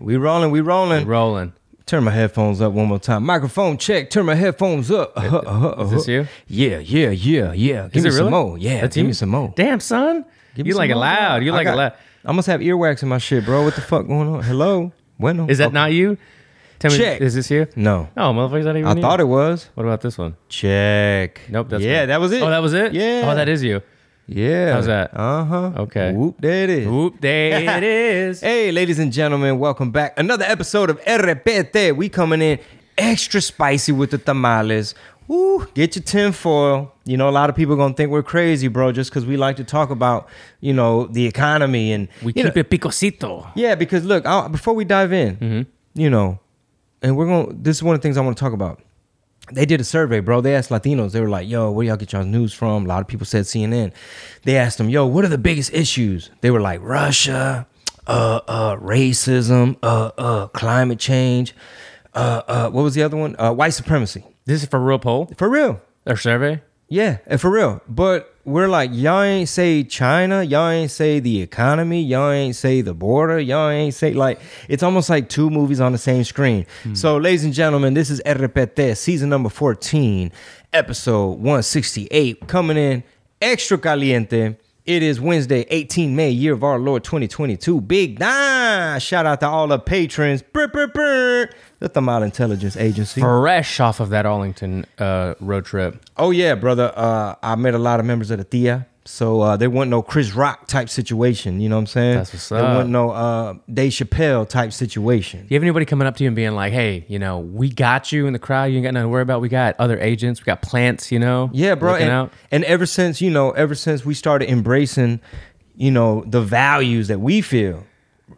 We rolling, we rolling. Rolling. Turn my headphones up one more time. Microphone check. Turn my headphones up. Uh-huh, uh-huh, Is this uh-huh. you? Yeah, yeah, yeah, yeah. Give Is me it some really? more. Yeah, That's give you? me some more. Damn, son. Give me you some like it more, loud. You I like got- it loud. I must have earwax in my shit, bro. What the fuck going on? Hello? Bueno. Is that Okay. not you? Tell me, Check. is this you? No. Oh, motherfucker's not even you. I you. thought it was. What about this one? Check. Nope. That's yeah, me. that was it. Oh, that was it? Yeah. Oh, that is you. Yeah. How's that? Uh huh. Okay. Whoop, there it is. Whoop, there it is. Hey, ladies and gentlemen, welcome back. Another episode of RPT. We coming in extra spicy with the tamales. Woo, get your tinfoil. You know, a lot of people gonna think we're crazy, bro, just because we like to talk about, you know, the economy and We keep know- it picosito. Yeah, because look, i before we dive in, Mm-hmm. you know, and we're gonna. This is one of the things I want to talk about. They did a survey, bro. They asked Latinos. They were like, "Yo, where y'all get y'all news from?" A lot of people said CNN. They asked them, "Yo, what are the biggest issues?" They were like, "Russia, uh, uh, racism, uh, uh, climate change, uh, uh, what was the other one? Uh, white supremacy." This is for real poll For real, or survey? yeah, and for real. But we're like, y'all ain't say China, y'all ain't say the economy, y'all ain't say the border, y'all ain't say like it's almost like two movies on the same screen. Hmm. So, ladies and gentlemen, this is RPT season number 14, episode 168, coming in extra caliente. It is Wednesday, 18 May, year of our Lord 2022. Big nah! Shout out to all the patrons. Brr, brr, brr. The Thermal Intelligence Agency. Fresh off of that Arlington uh, road trip. Oh yeah, brother. Uh, I met a lot of members of the Thea, so uh, there wasn't no Chris Rock type situation. You know what I'm saying? That's what's There up. wasn't no uh, Dave Chappelle type situation. Do you have anybody coming up to you and being like, hey, you know, we got you in the crowd. You ain't got nothing to worry about. We got other agents. We got plants, you know? Yeah, bro. And, and ever since you know, ever since we started embracing, you know, the values that we feel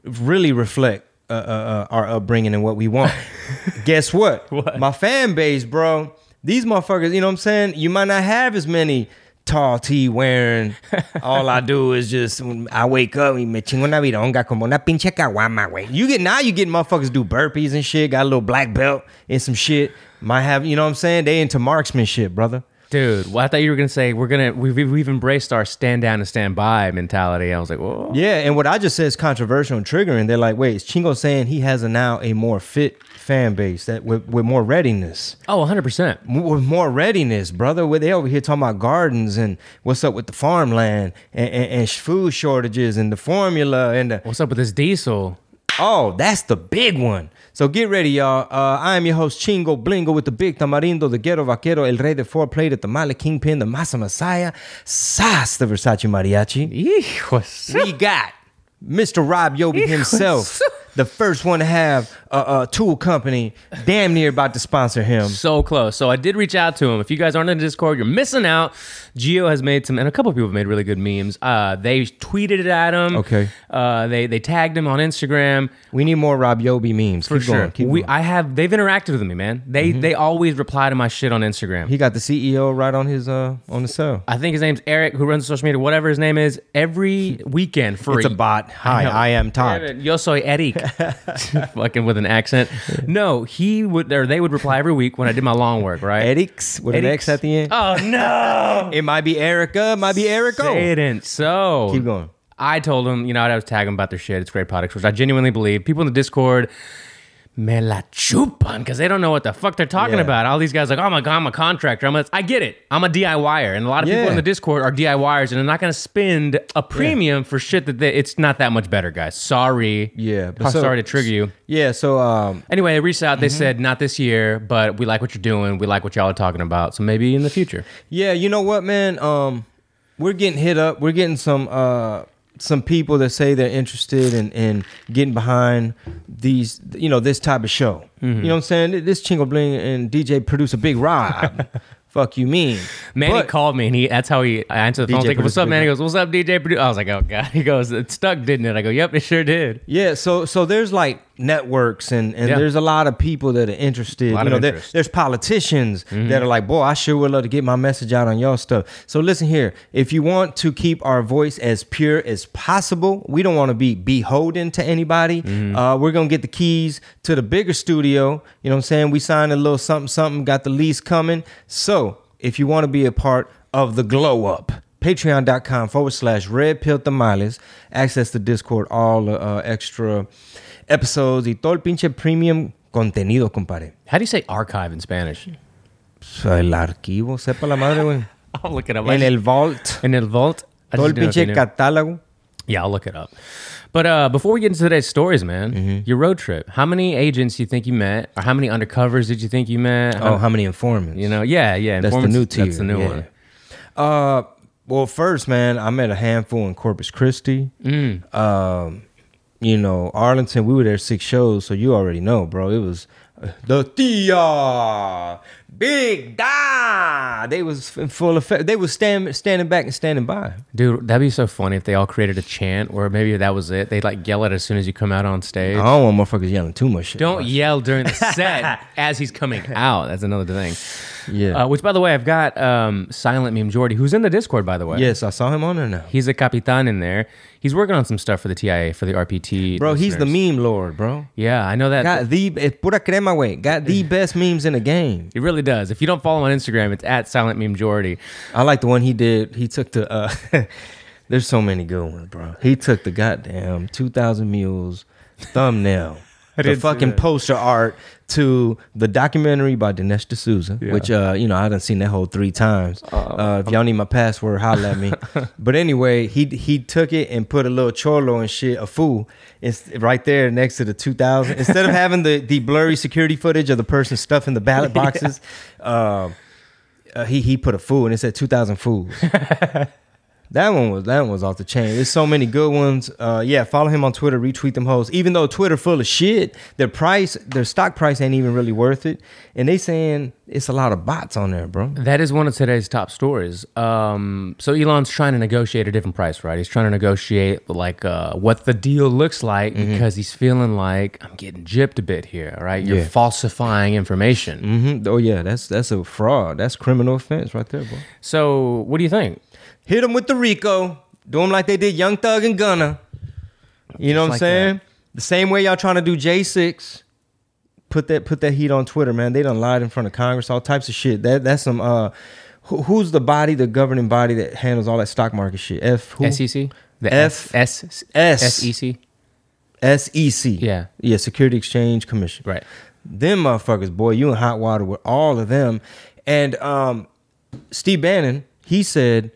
really reflect uh, uh, uh, our upbringing and what we want. Guess what? What? My fan base, bro. These motherfuckers. You know what I'm saying? You might not have as many tall tee wearing. All I do is just when I wake up y me chingo una vironga como una pinche caguama, güey. You get now you get motherfuckers do burpees and shit. Got a little black belt and some shit. Might have you know what I'm saying? They into marksmanship, brother. Dude, well, I thought you were going to say, we're going to, we've, we've embraced our stand down and stand by mentality. I was like, whoa. Yeah, and what I just said is controversial and triggering. They're like, wait, is Chingo saying he has a now a more fit fan base that with, with more readiness, Oh, 100%. M- with more readiness, brother. Where they over here talking about gardens and what's up with the farmland and, and, and food shortages and the formula and the What's up with this diesel? oh, that's the big one. So get ready, y'all. Uh, I am your host Chingo Blingo with the big tamarindo, the ghetto vaquero, el rey de four plate, the tamale kingpin, the masa messiah, sas the Versace mariachi. Hijos. we got Mr. Rob Yobi himself, the first one to have a, a tool company damn near about to sponsor him. So close. So I did reach out to him. If you guys aren't in the Discord, you're missing out. Geo has made some, and a couple of people have made really good memes. Uh, they tweeted it at him. Okay. Uh, they they tagged him on Instagram. We need more Rob Yobi memes. For keep sure. Going, keep we going. Mm-hmm. I have they've interacted with me, man. They they always reply to my shit on Instagram. he got the CEO right on his uh on the cell. I think his name's Eric, who runs social media, whatever his name is. Every weekend for It's a bot. Hi, know. I am Todd. Yo soy Eric. Fucking with an accent. No, he would or they would reply every week when I did my long work, right? Eric's with an X at the end. Oh no. It might be Erica, it might be Erico. Say it ain't so. Keep going. I told them, you know, I was tagging them about their shit. It's great products, which I genuinely believe. People in the Discord, me la chupan, because they don't know what the fuck they're talking Yeah. about. All these guys like, oh my god, I'm a contractor. I'm a, I get it. I'm a DIYer, and a lot of people in the Discord are DIYers, and they're not going to spend a premium for shit that they, it's not that much better, guys. Sorry. Yeah, but I'm so- sorry to trigger you. Yeah, so um Anyway, they reached out. They Mm-hmm. said not this year, but we like what you're doing. We like what y'all are talking about. So maybe in the future. Yeah, you know what, man? Um, we're getting hit up. We're getting some uh some people that say they're interested in, in getting behind these, you know, this type of show. Mm-hmm. You know what I'm saying? This Chingo Bling and DJ produce a big Rob. Fuck you mean? Manny But- called me and he that's how he I answered the phone. I was DJ like, What's producer up, man? He goes, What's up, DJ Produ-" I was like, Oh god. He goes, It stuck, didn't it? I go, Yep, it sure did. Yeah, so so there's like networks and and Yeah. there's a lot of people that are interested. lot you of know, there- interest. Mm-hmm. there's politicians that are like, boy, I sure would love to get my message out on y'all stuff. So listen here, if you want to keep our voice as pure as possible, we don't want to be beholden to anybody. Mm-hmm. Uh, we're gonna get the keys to the bigger studio. You know what I'm saying? We signed a little something something, got the lease coming. So if you want to be a part of the glow up. Patreon.com forward slash red pill tamales. Access the Discord, all the uh, extra episodes y todo el pinche premium contenido, compadre. How do you say archive in Spanish? El archivo, sepa la madre, güey. I'll look it up. En el vault. in el vault. I Todo el just didn't know if you pinche catálogo. Yeah, I'll look it up. But uh, before we get into today's stories, man, Mm-hmm. your road trip. How many agents do you think you met, or how many undercovers did you think you met? Oh, how many informants? you know, yeah, yeah. That's the new tier. That's the new yeah. one. Uh, well, first, man, I met a handful in Corpus Christi. Mm. Um, you know, Arlington. We were there six shows, so you already know, bro. It was the Tia, Big Da. They was in full effect. They was stand, standing back and standing by. Dude, that'd be so funny if they all created a chant, or maybe that was it. They'd like yell it as soon as you come out on stage. I don't want motherfuckers yelling too much shit. Don't yell during the set as he's coming out. That's another thing. Yeah. Uh, which, by the way, I've got um, Silent Meme Jordy, who's in the Discord, by the way. yes, I saw him on there now. He's a capitan in there. He's working on some stuff for the TIA, for the RPT. Bro, he's the meme lord, bro. Yeah, I know that. Got the eh, pura crema way. Got the best memes in the game. He really does. If you don't follow him on Instagram, it's at Silent Meme Jordy. I like the one he did. He took the. uh There's so many good ones, bro. He took the goddamn 2,000 Mules thumbnail, the fucking poster art to the documentary by Dinesh D'Souza, which uh you know I done seen that whole three times. uh, uh, if y'all need my password, holla at me. but anyway, he he took it and put a little cholo and shit, a fool, it's right there next to the 2000. Instead of having the the blurry security footage of the person stuffing the ballot boxes, um, uh, he he put a fool and it said 2000 fools. that one was that one was off the chain. There's so many good ones. Uh, yeah, follow him on Twitter, retweet them hoes. Even though Twitter full of shit, their price, their stock price ain't even really worth it. And they saying it's a lot of bots on there, bro. That is one of today's top stories. Um, so Elon's trying to negotiate a different price, right? He's trying to negotiate like uh, what the deal looks like Mm-hmm. because he's feeling like I'm getting gypped a bit here, right? You're Yeah. falsifying information. hmm Oh yeah, that's that's a fraud. That's criminal offense right there, bro. So what do you think? Hit them with the Rico. Do them like they did Young Thug and Gunna. You know what I'm like saying? The same way y'all trying to do J6. Put that put that heat on Twitter, man. They done lied in front of Congress, all types of shit. That that's some uh who, who's the body, the governing body that handles all that stock market shit? F who? SEC? The F- S S S. SEC? SEC. Yeah. Yeah, Security Exchange Commission. Right. Them motherfuckers, boy, you in hot water with all of them. And um Steve Bannon, he said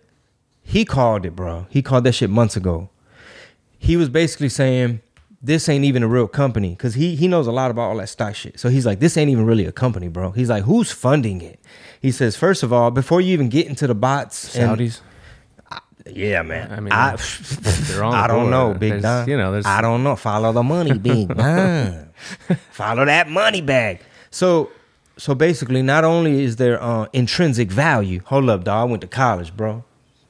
he called it, bro. He called that shit months ago. He was basically saying this ain't even a real company because he he knows a lot about all that stock shit. So he's like, this ain't even really a company, bro. He's like, who's funding it? He says, first of all, before you even get into the bots, and- Saudis? yeah, man. I mean, I, they're on the I don't know. Big There's- Don. you know, there's- I don't know. Follow the money, Big Don. Follow that money bag. So, so basically, not only is there uh, intrinsic value. Hold up, dog. I went to college, bro.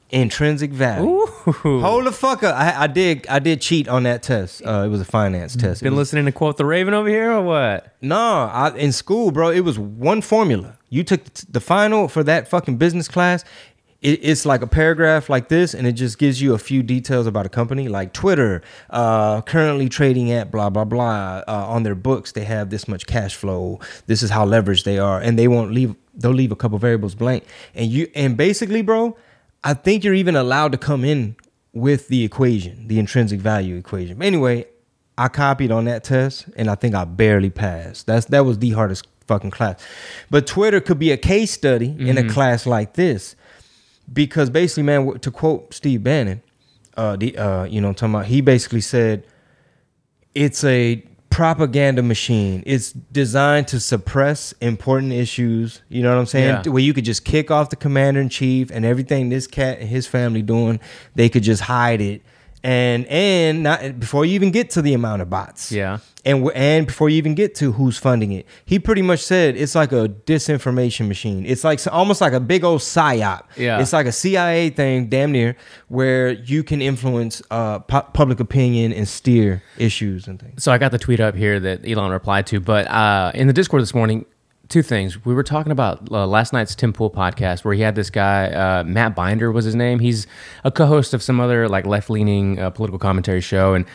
Intrinsic value. Hold the fuck up. I, I did. I did cheat on that test. Uh, it was a finance test. It Been was- listening to Quote the Raven over here or what? no, I, in school, bro, it was one formula. You took t- the final for that fucking business class. It, it's like a paragraph like this, and it just gives you a few details about a company, like Twitter, uh, currently trading at blah blah blah. Uh, on their books, they have this much cash flow. This is how leveraged they are, and they won't leave. They'll leave a couple variables blank, and you and basically, bro, I think you're even allowed to come in with the equation, the intrinsic value equation. Anyway, I copied on that test and I think I barely passed. That's that was the hardest fucking class. But Twitter could be a case study in a class like this because basically, man, to quote Steve Bannon, uh, the uh, you know, I'm talking about, he basically said it's a propaganda machine. It's designed to suppress important issues. You know what I'm saying? Yeah. Where you could just kick off the commander in chief and everything this cat and his family doing, they could just hide it. And and not before you even get to the amount of bots. Yeah. And and before you even get to who's funding it, he pretty much said it's like a disinformation machine. It's like almost like a big old psyop. Yeah. It's like a CIA thing, damn near, where you can influence uh, pu- public opinion and steer issues and things. So I got the tweet up here that Elon replied to, but uh, in the Discord this morning, two things. We were talking about uh, last night's Tim Pool podcast where he had this guy, uh, Matt Binder was his name. He's a co-host of some other like left-leaning uh, political commentary show, and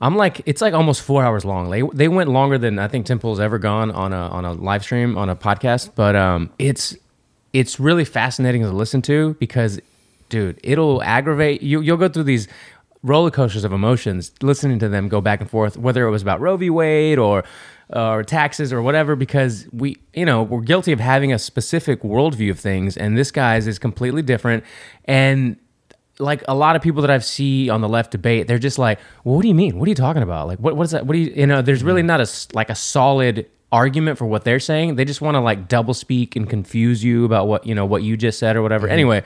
I'm like, it's like almost four hours long. They they went longer than I think Tim Pool's ever gone on a on a live stream on a podcast, but um, it's it's really fascinating to listen to because, dude, it'll aggravate you. You'll go through these roller coasters of emotions listening to them go back and forth, whether it was about Roe v. Wade or Uh, or taxes or whatever, because we, you know, we're guilty of having a specific worldview of things, and this guy's is completely different. And like a lot of people that I've see on the left debate, they're just like, well, "What do you mean? What are you talking about? Like, what what is that? What do you you know?" There's really not a like a solid argument for what they're saying. They just want to like double speak and confuse you about what you know what you just said or whatever. Mm-hmm. Anyway.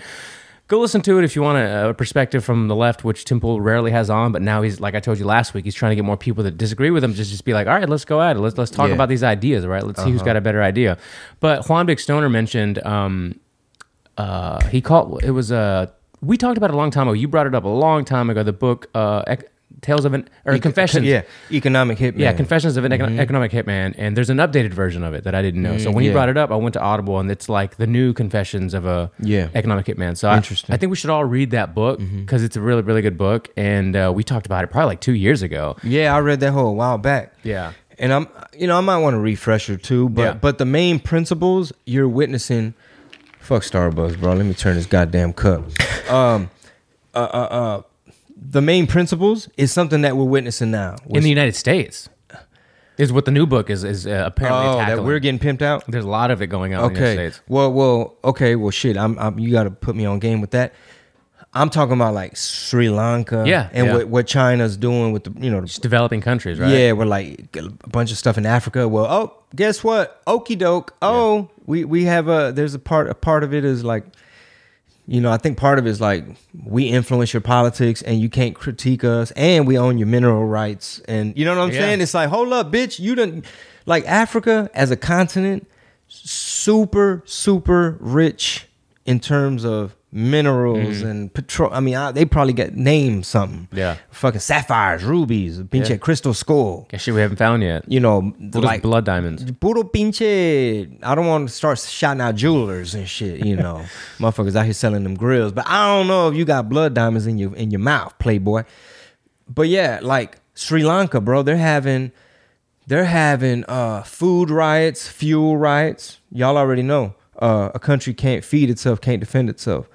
Go listen to it if you want a, a perspective from the left, which Tim Pool rarely has on. But now he's like I told you last week, he's trying to get more people that disagree with him. Just just be like, all right, let's go at it. Let's let's talk Yeah. about these ideas. right? let's see who's got a better idea. But Juan Big Stoner mentioned um, uh, he called it was uh, we talked about it a long time ago. You brought it up a long time ago. The book uh, Ec- Tales of an or Confessions. Yeah, economic hitman. Yeah, Confessions of an Mm-hmm. Economic Hitman, and there's an updated version of it that I didn't know. so when you Mm, brought it up, I went to Audible, and it's like the new Confessions of a Yeah. Economic Hitman. So I, Interesting. Mm-hmm. I think we should all read that book because it's a really really good book, and uh, we talked about it probably like two years ago. yeah, I read that whole a while back. Yeah. and I'm, you know, I might want a refresher too. But Yeah. but the main principles you're witnessing. Fuck Starbucks, bro. Let me turn this goddamn cup. um, uh, uh, uh, the main principles is something that we're witnessing now. In the United States, is what the new book is is uh, apparently oh, that we're getting pimped out. There's a lot of it going on in the Okay. United States. Well, well, okay. Well, shit. I'm, I'm you got to put me on game with that. I'm talking about like Sri Lanka, Yeah, and yeah. What, what China's doing with the, you know, the, developing countries, right? yeah, we're like a bunch of stuff in Africa. Well, oh, guess what? Okie doke. Oh, we we have a there's a part a part of it is like, you know, I think part of it is like we influence your politics and you can't critique us, and we own your mineral rights, and you know what I'm Yeah. saying? It's like, hold up, bitch, you didn't like Africa as a continent, super super rich in terms of minerals and petrol. I mean, I, they probably get named something. Yeah. fucking sapphires, rubies, pinche Yeah. crystal skull Guess shit we haven't found yet. you know, What like blood diamonds? puro pinche. I don't want to start shouting out jewelers and shit. You know, motherfuckers out here selling them grills. But I don't know if you got blood diamonds in your in your mouth, playboy. But yeah, like Sri Lanka, bro, they're having they're having uh food riots, fuel riots. Y'all already know. Uh, a country can't feed itself, can't defend itself.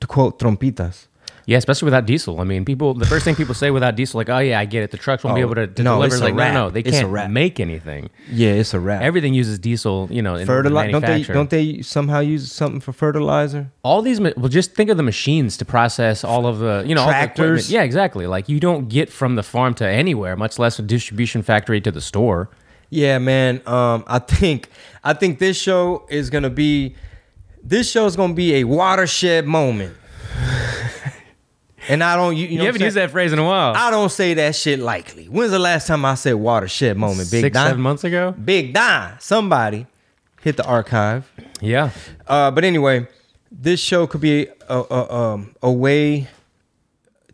To quote Trompitas. Yeah, especially without diesel. I mean, people. The first thing people say without diesel, like, "Oh yeah, I get it. The trucks won't be Oh, able to, to no, deliver." it's like, no, no, they It's can't make anything. Yeah, it's a wrap. Everything uses diesel. You know, in Fertilizer. Don't they? Don't they somehow use something for fertilizer? all these well just think of the machines to process all of the you know Tractors. yeah exactly like you don't get from the farm to anywhere much less a distribution factory to the store Yeah, man. Um, I think I think this show is gonna be this show is gonna be a watershed moment. and I don't you, you, know you haven't used that phrase in a while I don't say that shit likely. When's the last time I said watershed moment? Big six Don? seven months ago Big Don. Somebody hit the archive. yeah Uh, but anyway, this show could be a, a, um, a way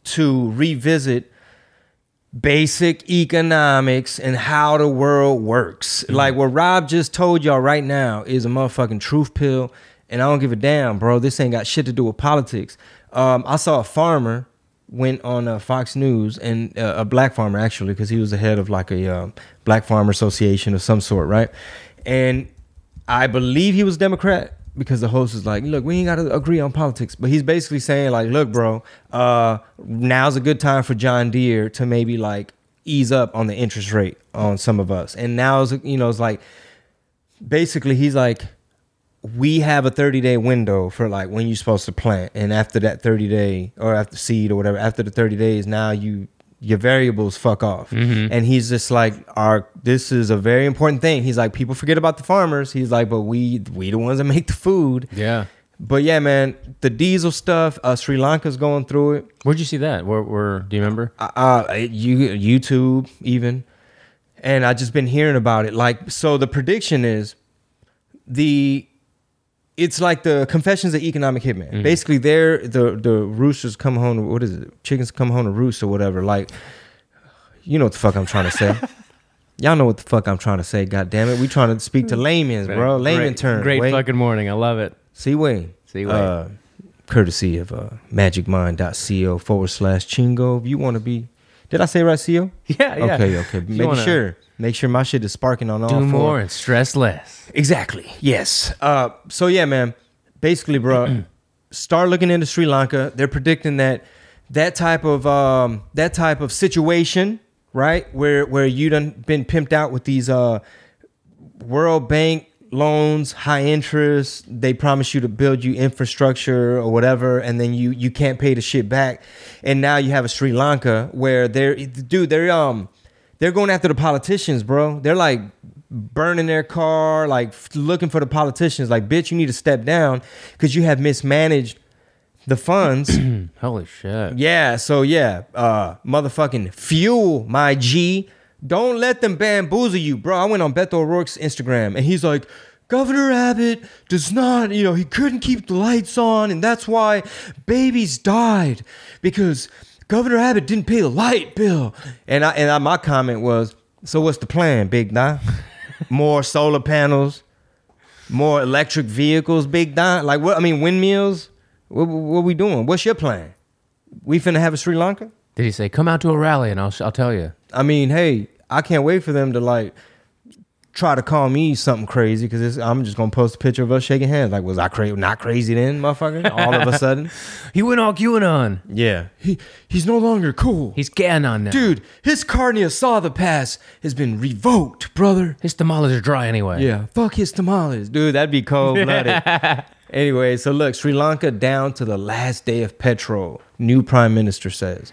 to revisit basic economics and how the world works. Like what Rob just told y'all right now is a motherfucking truth pill, and I don't give a damn, bro. This ain't got shit to do with politics. Um, I saw a farmer went on uh, Fox News and uh, a black farmer actually because he was the head of like a um, black farmer association of some sort, right? And I believe he was Democrat because the host is like, look, we ain't got to agree on politics. But he's basically saying, like, look, bro, uh, now's a good time for John Deere to maybe like ease up on the interest rate on some of us. And now's, you know, it's like, basically, he's like, we have a 30 day window for like when you're supposed to plant. And after that 30 day or after seed or whatever, after the 30 days, now you, your variables fuck off. And he's just like, our, this is a very important thing. He's like, people forget about the farmers. He's like, but we, we the ones that make the food. yeah But yeah, man, the diesel stuff, uh, Sri Lanka's going through it. where'd you see that where, where do you remember Uh, uh, you, YouTube even. And I just been hearing about it. Like, so the prediction is the, it's like the Confessions of Economic Hitman. Basically, they're the the roosters come home. What is it? Chickens come home to roost or whatever. Like, you know what the fuck I'm trying to say. Y'all know what the fuck I'm trying to say. God damn it, we trying to speak to layman's, bro. Layman great, great fucking morning i love it See Wayne. See Wayne. Uh, courtesy of uh, magicmind.co forward slash chingo. If you want to be, did I say right, CO? yeah yeah Okay, okay. Make wanna sure. Make sure my shit is sparking on all do four. more and stress less Exactly. Yes. Uh, so yeah, man. Basically, bro, start looking into Sri Lanka. They're predicting that that type of um, that type of situation, right? Where where you done been pimped out with these uh, World Bank loans, high interest. They promise you to build you infrastructure or whatever, and then you you can't pay the shit back. And now you have a Sri Lanka where they're dude, they're um they're going after the politicians, bro. They're like burning their car, like looking for the politicians. Like, bitch, you need to step down because you have mismanaged the funds. Holy shit. Yeah, so yeah, uh motherfucking fuel, my G. Don't let them bamboozle you, bro. I went on Beto O'Rourke's Instagram and he's like, Governor Abbott does not, you know, he couldn't keep the lights on, and that's why babies died because Governor Abbott didn't pay the light bill. And I and I, my comment was, so what's the plan, Big Don? More solar panels, more electric vehicles, Big Don. Like what? I mean, windmills. What, what we doing? What's your plan? We finna have a Sri Lanka? Did he say, come out to a rally and I'll, I'll tell you? I mean, hey, I can't wait for them to like try to call me something crazy because I'm just gonna post a picture of us shaking hands. Like, was I crazy? Not crazy then, motherfucker. All of a sudden, He went all QAnon. yeah, he he's no longer cool. He's QAnon now. Dude, his carne the pass has been revoked, brother. His tamales are dry anyway. Yeah, fuck his tamales, dude. That'd be cold blooded. anyway, so look, Sri Lanka down to the last day of petrol. New prime minister says.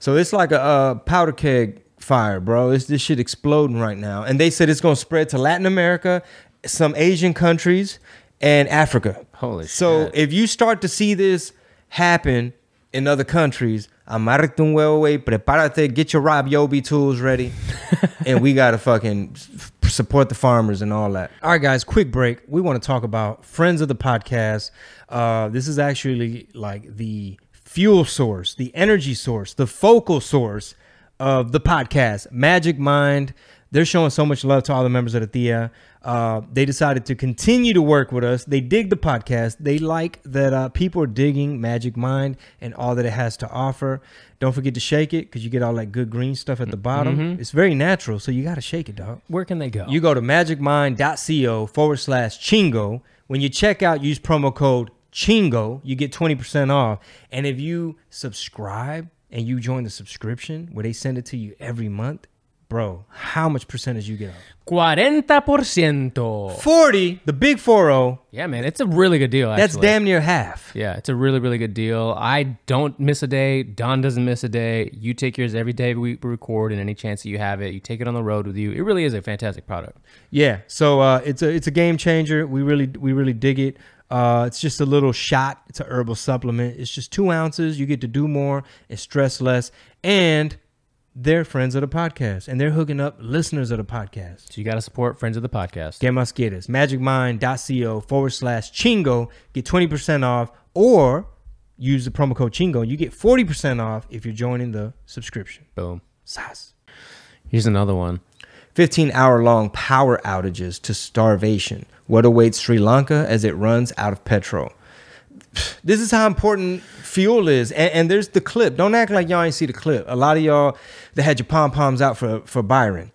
So it's like a, uh powder keg fire, bro. It's this shit exploding right now, and they said it's gonna spread to Latin America, some Asian countries, and Africa. Holy So shit. if you start to see this happen in other countries, amarrate un huevo, wey, prepárate, get your Rob Yobi tools ready, and we gotta fucking support the farmers and all that. All right, guys, quick break. We want to talk about friends of the podcast. Uh, this is actually like the fuel source, the energy source, the focal source of the podcast, Magic Mind. They're showing so much love to all the members of the Thea. Uh, they decided to continue to work with us. They dig the podcast. They like that uh, people are digging Magic Mind and all that it has to offer. Don't forget to shake it because you get all that good green stuff at the bottom. It's very natural, so you got to shake it, dog. Where can they go? You go to magicmind.co forward slash chingo. When you check out, use promo code chingo. You get 20% off. And if you subscribe and you join the subscription where they send it to you every month, bro, how much percentage you get off? 40%. 40, the big 40. Yeah, man. It's a really good deal, actually. That's damn near half. Yeah, it's a really, really good deal. I don't miss a day. Don doesn't miss a day. You take yours every day we record, and any chance that you have it, you take it on the road with you. It really is a fantastic product. Yeah, so uh, it's a it's a game changer. We really we really dig it. Uh, it's just a little shot. It's a herbal supplement. It's just two ounces. You get to do more and stress less. And they're friends of the podcast, and they're hooking up listeners of the podcast. So you got to support friends of the podcast. Que más quieres? Magicmind.co forward slash chingo. Get 20% off, or use the promo code chingo. You get 40% off if you're joining the subscription. Boom. Sas. Here's another one. 15 hour long power outages to starvation. What awaits Sri Lanka as it runs out of petrol? This is how important fuel is. And, and there's the clip. Don't act like y'all ain't see the clip. A lot of y'all that had your pom poms out for, for Byron.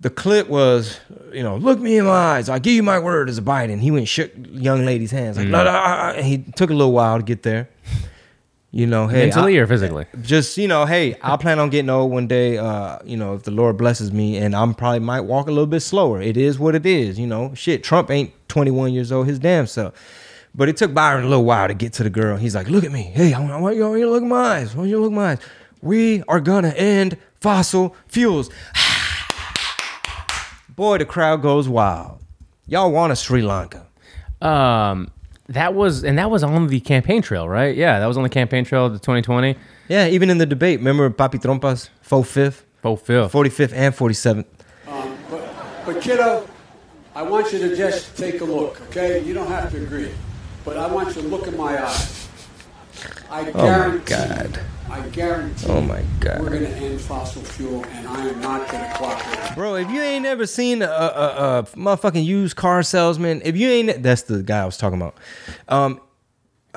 The clip was, you know, look me in my eyes. I give you my word as a Biden. He went and shook young lady's hands. Like, no, no, uh, uh, he took a little while to get there. You know, hey, Mentally I- or physically? just you know, hey, I'll plan on getting old one day. Uh, you know, if the Lord blesses me, and I'm probably might walk a little bit slower. It is what it is. You know, shit. Trump ain't 21 years old, his damn self. But it took Byron a little while to get to the girl. He's like, look at me. Hey, I want, you I want you to look at my eyes. I want you to look at my eyes. We are gonna end fossil fuels. Boy, the crowd goes wild. Y'all want a Sri Lanka? Um, that was and that was on the campaign trail, right? Yeah, that was on the campaign trail of the 2020. Yeah, even in the debate. Remember Papi Trompas, 45th, Oh, Phil. 45th, and 47th. Um, but, but kiddo, I want you to just take a look, okay? You don't have to agree, but I want you to look in my eyes. I guarantee. God. I guarantee. Oh, my God. We're going to end fossil fuel, and I am not going to cooperate. Bro, if you ain't ever seen a, a, a motherfucking used car salesman, if you ain't, that's the guy I was talking about. Um,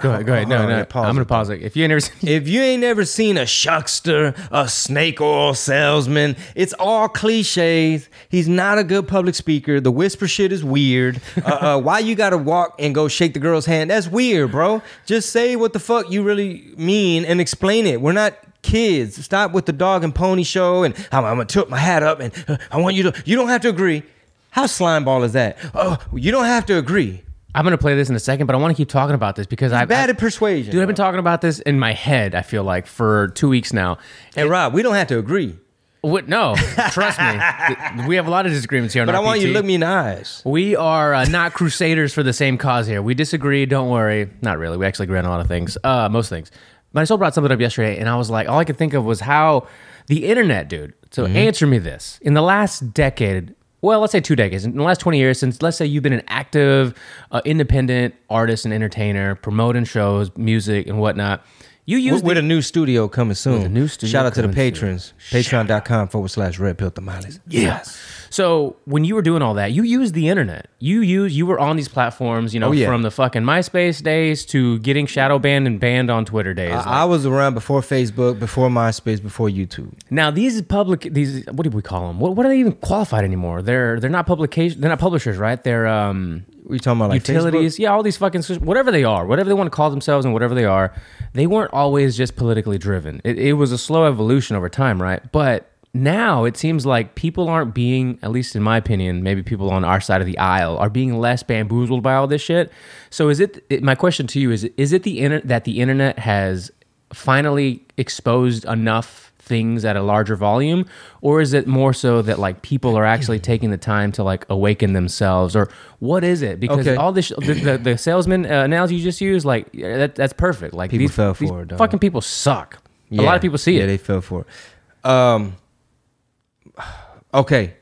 Go ahead. Go ahead. No, Hold no. pause I'm gonna pause it. If you ain't never seen, If you ain't never seen a shuckster, a snake oil salesman, it's all cliches. He's not a good public speaker. The whisper shit is weird. Uh, uh, why you gotta walk and go shake the girl's hand? That's weird, bro. Just say what the fuck you really mean and explain it. We're not kids. Stop with the dog and pony show and I'm, I'm gonna tilt my hat up and uh, I want you to. You don't have to agree. How slimeball is that? Oh, you don't have to agree. I'm gonna play this in a second, but I want to keep talking about this because I've Bad I- at persuasion. Dude, I've been talking about this in my head. I feel like for two weeks now. Hey Rob, we don't have to agree. What? No, trust me. We have a lot of disagreements here on But I want you to look me in the eyes. We are uh, not crusaders for the same cause here. We disagree. Don't worry. Not really. We actually agree on a lot of things. Uh, most things. But I still brought something up yesterday, and I was like, all I could think of was how the internet, dude. So answer me this: in the last decade, well, let's say two decades, in the last twenty years, since let's say you've been an active, uh, independent artist and entertainer, promoting shows, music, and whatnot. You use With, with a new studio coming soon. With a new studio Shout out to the patrons. Patreon.com forward slash red pill tamales. Yes. So when you were doing all that, you used the internet. You use you were on these platforms, you know, Oh, yeah. from the fucking MySpace days to getting shadow banned and banned on Twitter days. I, I was around before Facebook, before MySpace, before YouTube. now these public these what do we call them? What, what are they even qualified anymore? They're they're not publication. They're not publishers, right? They're um We talking about like utilities. Yeah, all these fucking whatever they are, whatever they want to call themselves and whatever they are, they weren't always just politically driven. It, it was a slow evolution over time, right? But now it seems like people aren't being, at least in my opinion, maybe people on our side of the aisle are being less bamboozled by all this shit. So is it? it my question to you is: Is it the inter- that the internet has finally exposed enough things at a larger volume or is it more so that like people are actually taking the time to like awaken themselves or what is it because Okay. all this the, the, the salesman uh, analogy you just used like that, that's perfect like People these, fell these for it, fucking people suck a lot of people see it yeah, it they fell for it. Um, okay,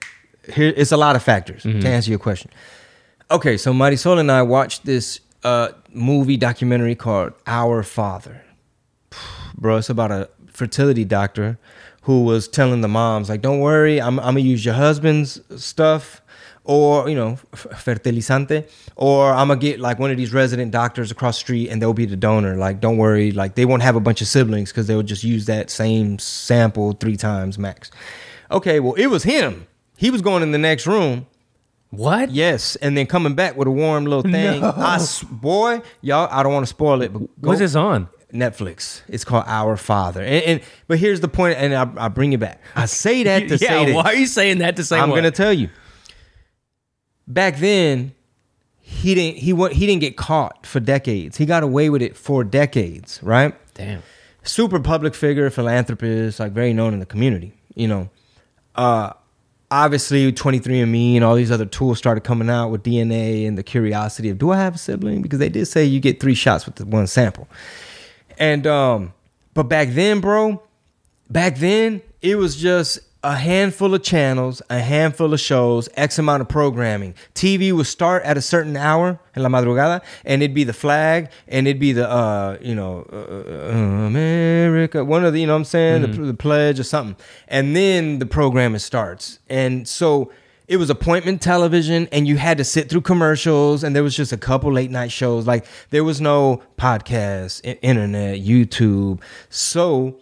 here it's a lot of factors Mm-hmm. to answer your question. Okay, so Marisol and I watched this uh, movie documentary called Our Father. Bro, it's about a fertility doctor who was telling the moms like, "Don't worry, I'm, I'm gonna use your husband's stuff." Or you know, fertilizante, or I'm gonna get like one of these resident doctors across the street, and they'll be the donor. Like, don't worry, like they won't have a bunch of siblings because they'll just use that same sample three times max. Okay, well, it was him. He was going in the next room, what Yes, and then coming back with a warm little thing. I s- boy, y'all, I don't want to spoil it, but go, what's this on Netflix. It's called Our Father. And, and but here's the point, and I, I bring it back. I say that to yeah say that why are you saying that to say I'm what? gonna tell you. Back then, he didn't he he didn't get caught for decades. He got away with it for decades, right? damn super public figure, philanthropist, like very known in the community. You know, uh, obviously 23andMe and all these other tools started coming out with DNA and the curiosity of do I have a sibling? Because they did say you get three shots with the one sample. And um, but back then, bro, back then it was just a handful of channels, a handful of shows, X amount of programming. TV would start at a certain hour in la madrugada, and it'd be the flag, and it'd be the uh, you know, uh, uh, America, one of the, you know what I'm saying, the, the pledge or something, and then the programming starts, and so. It was appointment television, and you had to sit through commercials, and there was just a couple late night shows. Like there was no podcast, internet, YouTube. So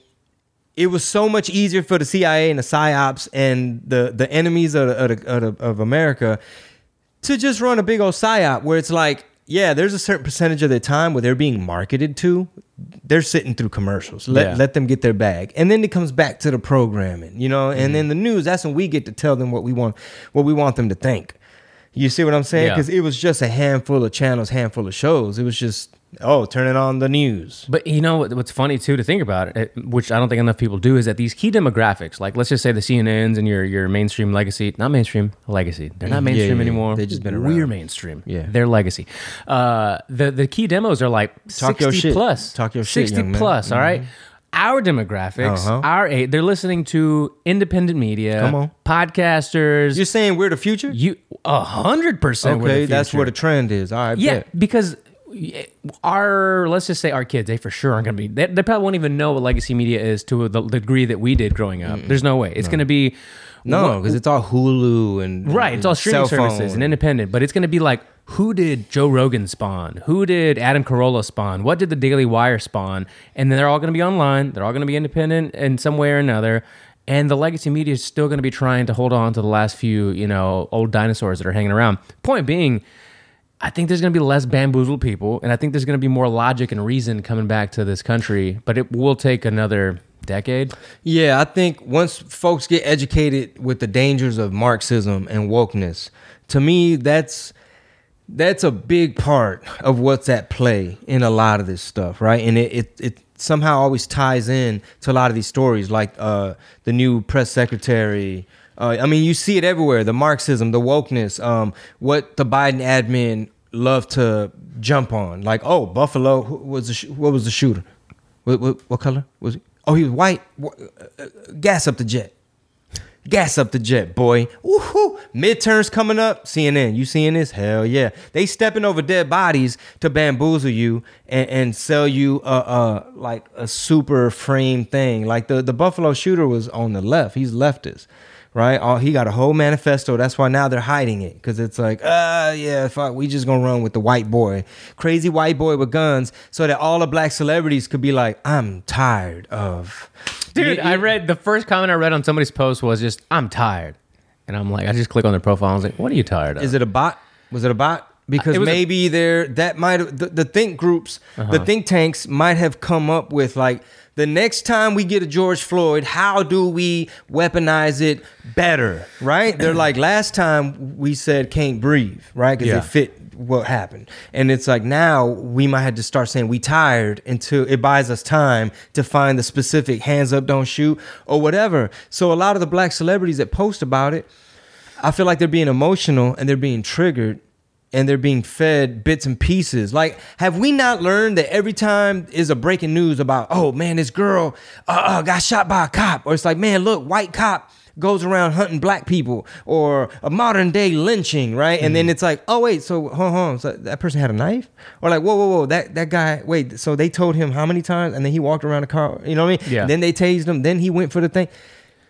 it was so much easier for the CIA and the psyops and the the enemies of of, of, of America to just run a big old psyop where it's like, yeah, there's a certain percentage of their time where they're being marketed to. They're sitting through commercials. Let Yeah. let them get their bag, and then it comes back to the programming, you know. And mm-hmm. then the news. That's when we get to tell them what we want, what we want them to think. You see what I'm saying? Yeah. Because it was just a handful of channels, handful of shows. It was just oh, turning on the news. But you know what's funny too to think about it, it- which I don't think enough people do, is that these key demographics, like let's just say the CNNs and your your mainstream legacy, not mainstream legacy, they're not. Mainstream yeah, yeah. anymore. They've just been We're mainstream. Yeah. they're legacy. Uh, the the key demos are like Talk sixty plus, Talk your shit, sixty. Mm-hmm. plus. all right. Our demographics, Uh-huh. our age, they're listening to independent media, Come on. podcasters. You're saying we're the future? you a hundred percent. Okay, that's where the trend is. All right, Yeah, bet. because our let's just say our kids, they for sure aren't going to be. They, they probably won't even know what legacy media is to the degree that we did growing up. Mm. There's no way. It's going to be No, because it's all Hulu and right. It's all streaming services and independent, but it's going to be like who did Joe Rogan spawn? Who did Adam Carolla spawn? What did the Daily Wire spawn? And then they're all going to be online. They're all going to be independent in some way or another. And the legacy media is still going to be trying to hold on to the last few, you know, old dinosaurs that are hanging around. Point being, I think there's going to be less bamboozled people, and I think there's going to be more logic and reason coming back to this country. But it will take another decade. Yeah, I think once folks get educated with the dangers of Marxism and wokeness, to me that's that's a big part of what's at play in a lot of this stuff, right? And it it, it somehow always ties in to a lot of these stories, like uh, the new press secretary. Uh, I mean, you see it everywhere: the Marxism, the wokeness, um, what the Biden admin love to jump on. Like, oh, Buffalo who was the sh- what was the shooter? What, what, what color was he? Oh, he was white. Uh, uh, Gas up the jet. Gas up the jet, boy. Woohoo! Midterms coming up. CNN, you seeing this? Hell yeah. They stepping over dead bodies to bamboozle you and, and sell you a, a like a super frame thing. Like the, the Buffalo shooter was on the left. He's leftist. Right? Oh, he got a whole manifesto. That's why now they're hiding it. Cause it's like, uh yeah, fuck, we just gonna run with the white boy. Crazy white boy with guns, so that all the black celebrities could be like, I'm tired of Dude, I read the first comment I read on somebody's post was just, I'm tired. And I'm like, I just click on their profile. I was like, what are you tired of? Is it a bot? Was it a bot? Because was a- Uh-huh. maybe there that might the, the think groups, the think tanks might have come up with like the next time we get a George Floyd, how do we weaponize it better? Right? They're like last time we said can't breathe, right? Because Yeah. it fit what happened. And it's like now we might have to start saying we tired until it buys us time to find the specific hands up, don't shoot, or whatever. So a lot of the black celebrities that post about it, I feel like they're being emotional and they're being triggered and they're being fed bits and pieces. Like, have we not learned that every time is a breaking news about, oh man, this girl uh, uh, got shot by a cop, or it's like, man, look, white cop goes around hunting black people, or a modern day lynching, right? And then it's like, oh wait, so hold on, so that person had a knife, or like, whoa, whoa, whoa, that that guy, wait, so they told him how many times, and then he walked around the car, you know what I mean? Yeah. Then they tased him, then he went for the thing.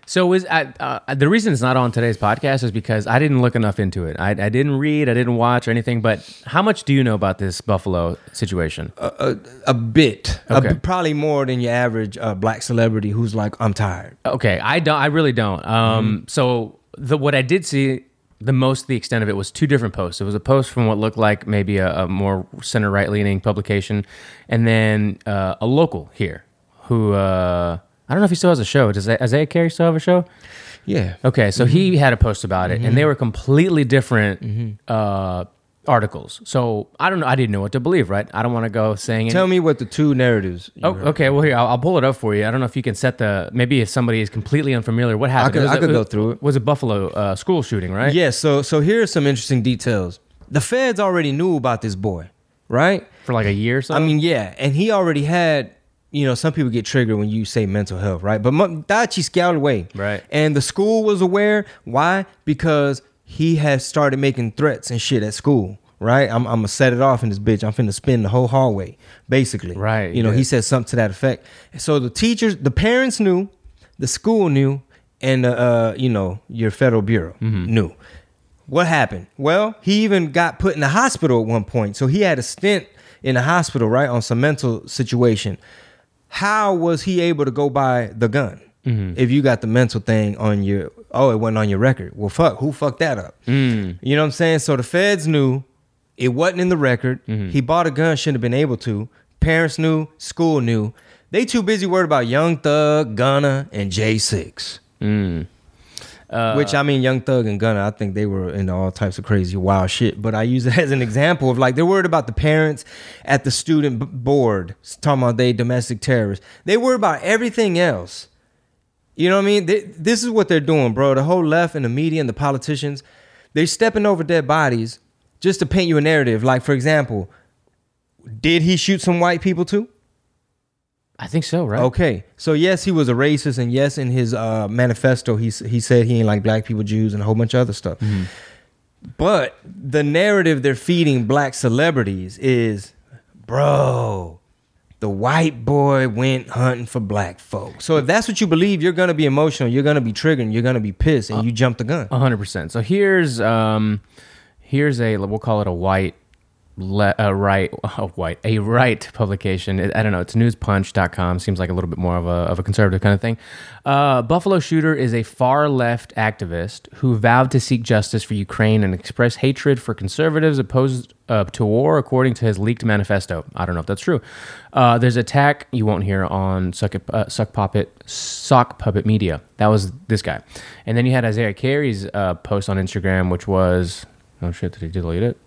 So is uh, uh, the reason it's not on today's podcast is because I didn't look enough into it. I, I didn't read, I didn't watch or anything. But how much do you know about this Buffalo situation? a, a bit, Okay. b- probably more than your average uh, black celebrity who's like, I'm tired. Okay, I don't. I really don't. Um, so the what I did see, the most the extent of it was two different posts. It was a post from what looked like maybe a, a more center right leaning publication, and then uh, a local here who uh, I don't know if he still has a show. Does Isaiah Carey still have a show? Yeah. Okay, so he had a post about it, and they were completely different uh, articles. So I don't know. I didn't know what to believe. Right? I don't want to go saying. Tell me what the two narratives. you Oh, heard. okay. Well, here I'll, I'll pull it up for you. I don't know if you can set the maybe if somebody is completely unfamiliar, what happened? could- It was I a- could go through it. Was a Buffalo uh, school shooting, right? Yeah. So so here are some interesting details. The feds already knew about this boy, right? for like a year or so. I mean, yeah, and he already had. You know, some people get triggered when you say mental health, right? But Dachi scouted away, Right. And the school was aware. Why? Because he has started making threats and shit at school, right? I'm, I'm gonna set it off in this bitch. I'm finna spin the whole hallway, basically. Right, You know, yeah. he said something to that effect. So the teachers, the parents knew, the school knew, and uh, uh you know, your federal bureau Mm-hmm. knew. What happened? Well, he even got put in the hospital at one point. So he had a stint in the hospital, right, on some mental situation. How was he able to go buy the gun mm-hmm. if you got the mental thing on your? Oh, it wasn't on your record. Well, fuck, who fucked that up? Mm. You know what I'm saying? So the feds knew it wasn't in the record. Mm-hmm. He bought a gun, shouldn't have been able to. Parents knew, school knew. They too busy worried about Young Thug, Gunna, and J6. Uh, Which I mean, Young Thug and Gunna, I think they were into all types of crazy, wild shit. But I use it as an example of like they're worried about the parents at the student board talking about they domestic terrorists. They worry about everything else. You know what I mean? They, this is what they're doing, bro. The whole left and the media and the politicians, they're stepping over dead bodies just to paint you a narrative. Like, for example, did he shoot some white people too? I think so, right? Okay, so yes, he was a racist, and yes, in his uh, manifesto, he he said he ain't like black people, Jews, and a whole bunch of other stuff. But the narrative they're feeding black celebrities is, bro, the white boy went hunting for black folks. So if that's what you believe, you're gonna be emotional, you're gonna be triggered, you're gonna be pissed, and you jump the gun. Hundred percent. So here's um, here's a we'll call it a white le, a right a white a right publication. I don't know it's newspunch.com seems like a little bit more of a, of a conservative kind of thing. Uh, buffalo shooter is a far left activist who vowed to seek justice for ukraine and express hatred for conservatives opposed uh, to war according to his leaked manifesto. I don't know if that's true. Uh, there's attack you won't hear on suck, It- uh, suck puppet sock puppet media. That was this guy. And then you had isaiah carey's uh, post on instagram which was oh shit did he delete it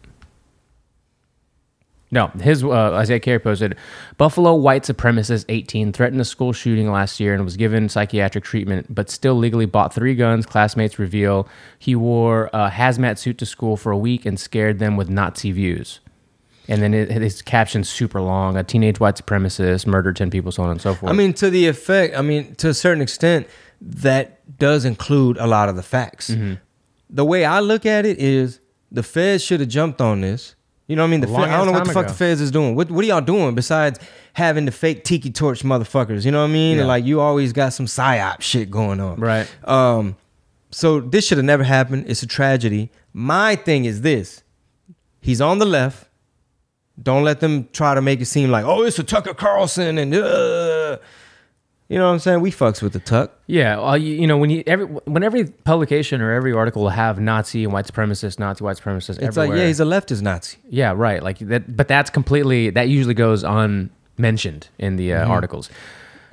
no, his uh, Isaiah Carey posted Buffalo white supremacist 18 threatened a school shooting last year and was given psychiatric treatment, but still legally bought three guns. Classmates reveal he wore a hazmat suit to school for a week and scared them with Nazi views. And then it, his caption's super long: a teenage white supremacist murdered 10 people, so on and so forth. I mean, to the effect, I mean, to a certain extent, that does include a lot of the facts. Mm-hmm. The way I look at it is the feds should have jumped on this. You know what I mean? The A Fed, I don't know what the fuck ago. the feds is doing. What what are y'all doing besides having the fake tiki torch motherfuckers? You know what I mean? Yeah. And like you always got some psyop shit going on. Right. Um, so this should have never happened. It's a tragedy. My thing is this: he's on the left. Don't let them try to make it seem like, oh, it's a Tucker Carlson and uh. You know what I'm saying? We fucks with the Tuck. Yeah, well, you, you know when you every when every publication or every article will have Nazi and white supremacist, Nazi white supremacist. It's like, yeah, he's a leftist Nazi. Yeah, right. Like that, but that's completely that usually goes unmentioned in the uh, Mm-hmm. articles.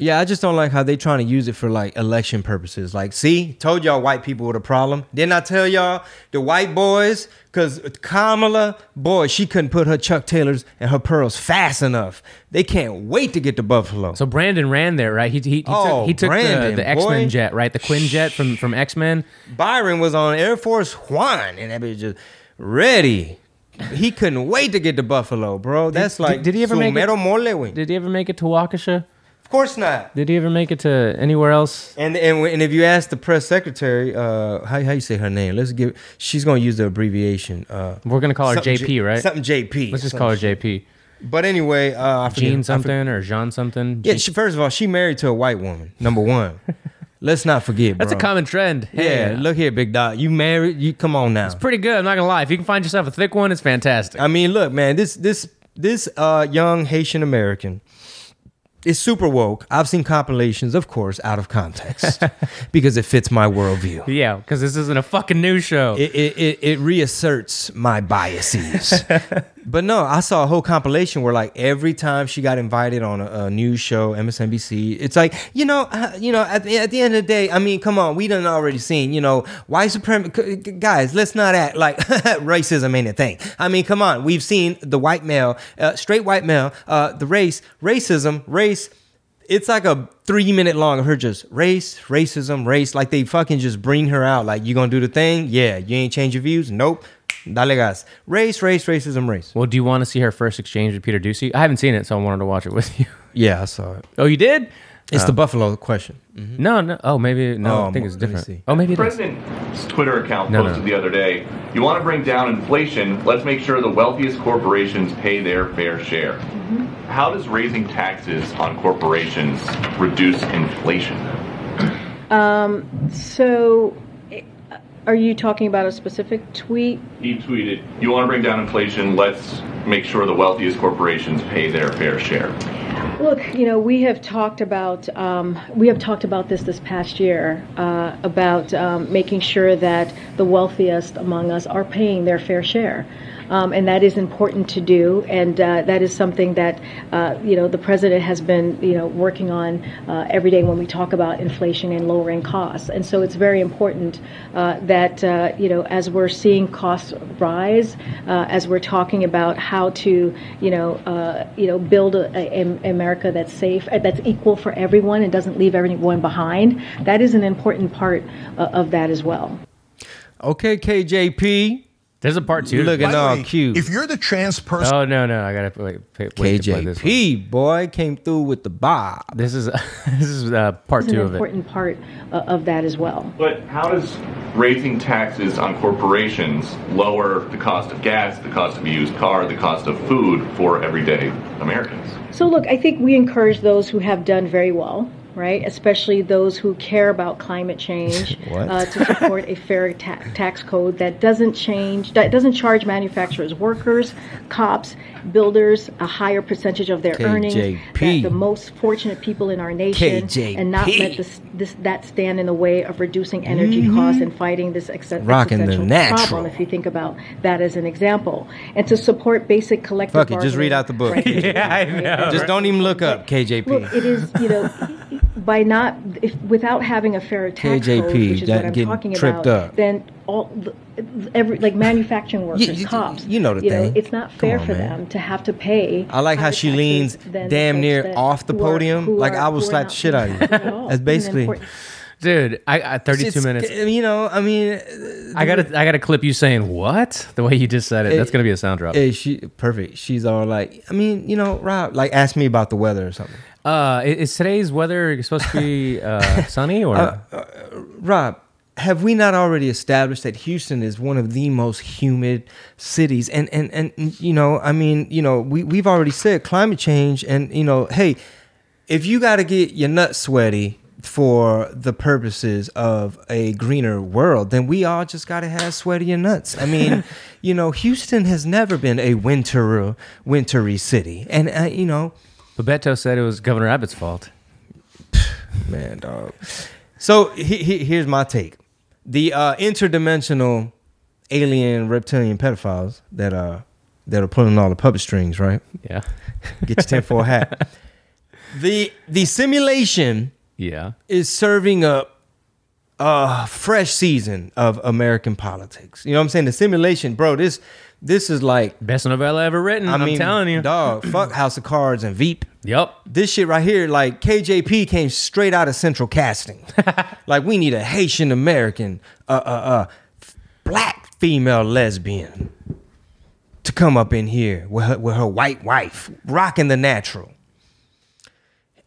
Yeah, I just don't like how they trying to use it for like election purposes. Like, see, told y'all white people were the problem. Didn't I tell y'all the white boys? Because Kamala, boy, she couldn't put her Chuck Taylors and her pearls fast enough. They can't wait to get to Buffalo. So Brandon ran there, right? He he, he Oh, took, he took Brandon, the, the X Men jet, right? The Quinjet from from X Men. Byron was on Air Force One, and that bitch just ready. He couldn't wait to get to Buffalo, bro. That's did- like did he ever make it- mole. Did he ever make it to Waukesha? Of course not. Did he ever make it to anywhere else? And and and if you ask the press secretary, uh, how how you say her name? Let's give. She's gonna use the abbreviation. Uh, We're gonna call her JP, J- right? Something JP. Let's just call her. JP. But anyway, uh, I forget- I Jean something or Jean something. Yeah. She, first of all, she married to a white woman. Number one. Let's not forget. that's a common trend. Hey, Yeah. Look here, big dog. You married? You come on now. It's pretty good. I'm not gonna lie. If you can find yourself a thick one, it's fantastic. I mean, look, man, this this this uh young Haitian American is super woke. I've seen compilations, of course, out of context because it fits my worldview. yeah, because this isn't a fucking news show. It, it, it, it reasserts my biases. but no, I saw a whole compilation where like every time she got invited on a, a news show, MSNBC, it's like, you know, uh, you know, at the, at the end of the day, I mean, come on, we done already seen, you know, white supremacy, guys, let's not act like racism ain't a thing. I mean, come on, we've seen the white male, uh, straight white male, uh, the race, racism, race, it's like a three minute long of her just race, racism, race. Like they fucking just bring her out. Like, you gonna do the thing? Yeah. You ain't change your views? Nope. Dale gas. Race, race, racism, race. well, do you want to see her first exchange with Peter Doocy? I haven't seen it, so I wanted to watch it with you. Yeah, I saw it. Oh, you did? It's the Buffalo question. No, no. Oh, maybe no. Oh, I think it's different. see. Oh, maybe it is. President's Twitter account No, no. posted the other day, you want to bring down inflation, let's make sure the wealthiest corporations pay their fair share. How does raising taxes on corporations reduce inflation? Um, so, are you talking about a specific tweet? He tweeted, you want to bring down inflation, let's make sure the wealthiest corporations pay their fair share. Look, you know, we have talked about um, we have talked about this this past year uh, about um, making sure that the wealthiest among us are paying their fair share. Um, and that is important to do, and uh, that is something that uh, you know the president has been you know working on uh, every day when we talk about inflation and lowering costs. And so it's very important uh, that uh, you know as we're seeing costs rise, uh, as we're talking about how to you know you know build a, a, America that's safe, that's equal for everyone, and doesn't leave everyone behind. That is an important part of that as well. Okay, KJP. There's a part two. You're looking By the all way, cute. If you're the trans person, Oh no, no. I gotta wait, wait, wait to play this. one. KJP, boy, came through with the bob. This is this is uh, part It's two an of it. important part uh, of that as well. But how does raising taxes on corporations lower the cost of gas, the cost of a used car, the cost of food for everyday Americans? So, look, I think we encourage those who have done very well right? Especially those who care about climate change, uh, to support a fair ta- tax code that doesn't change, that doesn't charge manufacturers, workers, cops, builders a higher percentage of their earnings. KJP. That the most fortunate people in our nation, and not let this, this that stand in the way of reducing energy costs and fighting this ex- Mm-hmm. The existential natural. problem. If you think about that as an example, and to support basic collective. Fuck it, just read out the book. practices. Yeah, I know. Just don't even look up KJP. Look, it is, you know, by not, if, without having a fair tax KJP, code, which is that what I'm talking tripped about, up. then all, every, like manufacturing workers, you- cops. you know the you thing. it's not fair on, for man. them to have to pay. I like how she leans damn near off the who are- podium. Like, are- I will slap the shit out of you. being. That's basically- Dude, I, I 32 It's- minutes. You know, I mean, uh, I gotta, I gotta clip you saying what the way you just said it. That's gonna be a sound drop. she perfect. She's all like, I mean, you know, Rob, like, ask me about the weather or something. Uh, is today's weather supposed to be uh, sunny or? Rob, have we not already established that Houston is one of the most humid cities? And and and you know, I mean, you know, we we've already said climate change, and you know, hey, if you got to get your nuts sweaty for the purposes of a greener world, then we all just got to have sweatier nuts. I mean, you know, Houston has never been a winter wintry city, and uh, you know. Bebeto said it was Governor Abbott's fault. Man, dog. So he, he, here's my take: the uh, interdimensional alien reptilian pedophiles that uh that are pulling all the puppet strings, right? Yeah, Get your tinfoil hat. The the simulation yeah. is serving up a fresh season of American politics. You know what I'm saying? The simulation, bro. This this is like Best novella ever written. I am mean, telling you. dog. Fuck House of Cards and Veep. Yep. this shit right here, like KJP came straight out of Central Casting. like we need a Haitian American, uh, uh, uh, black female lesbian to come up in here with her, with her white wife, rocking the natural,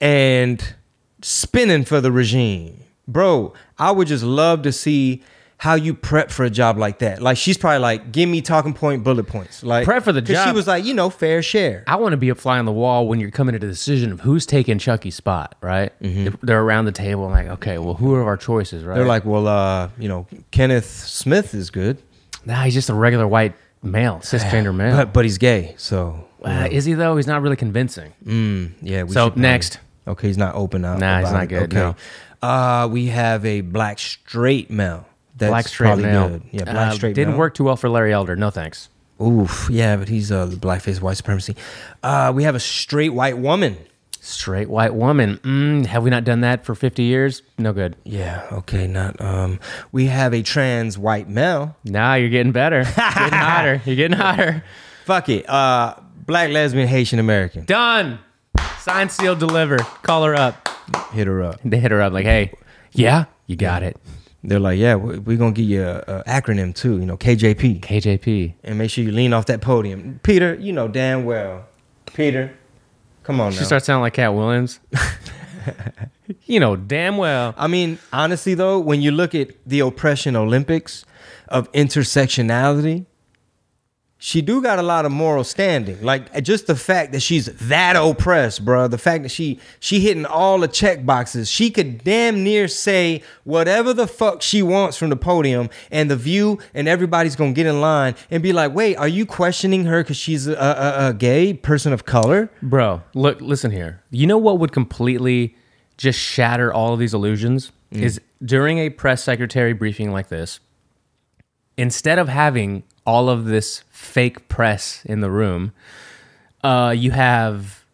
and spinning for the regime, bro. I would just love to see how you prep for a job like that. Like she's probably like, give me talking point bullet points. Like Prep for the 'cause She was like, you know, fair share. I want to be a fly on the wall when you're coming to the decision of who's taking Chucky's spot, right? They're, they're around the table, like, okay, well, who are our choices, right? They're like, well, uh, you know, Kenneth Smith is good, nah, he's just a regular white male, cisgender male. but but he's gay, so Uh, is he though? He's not really convincing. yeah. We So, should probably- next. okay, he's not open up. Nah, he's about not it. good, Okay, uh, we have a black straight male. That's black straight male. Good. Yeah, black Uh, straight. Didn't male. work too well for Larry Elder. No thanks. Oof, yeah, but he's uh, the blackface white supremacy. Uh, we have a straight white woman. Straight white woman. Mm, have we not done that for 50 years? No good. Yeah, okay, not. Um, we have a trans white male. Nah, you're getting better. You're getting hotter. You're getting hotter. Fuck it. Uh, black lesbian Haitian American. Done. Sign, seal, deliver. Call her up. Hit her up. They hit her up like, hey, yeah, you got it. They're like, yeah, we- we're gonna give you a, a acronym too. You know, KJP. KJP. and make sure you lean off that podium. Peter, you know damn well. Peter, come on now. She starts sounding like Katt Williams. you know damn well. I mean, honestly though, when you look at the oppression Olympics of intersectionality, she do got a lot of moral standing. Like just the fact that she's that oppressed, bro. The fact that she she hitting all the check boxes. She could damn near say whatever the fuck she wants from the podium, and the view and everybody's gonna get in line and be like, "Wait, are you questioning her because she's a, a, a gay person of color?" Bro, look, listen here. You know what would completely just shatter all of these illusions mm. is during a press secretary briefing like this, instead of having all of this fake press in the room, uh, you have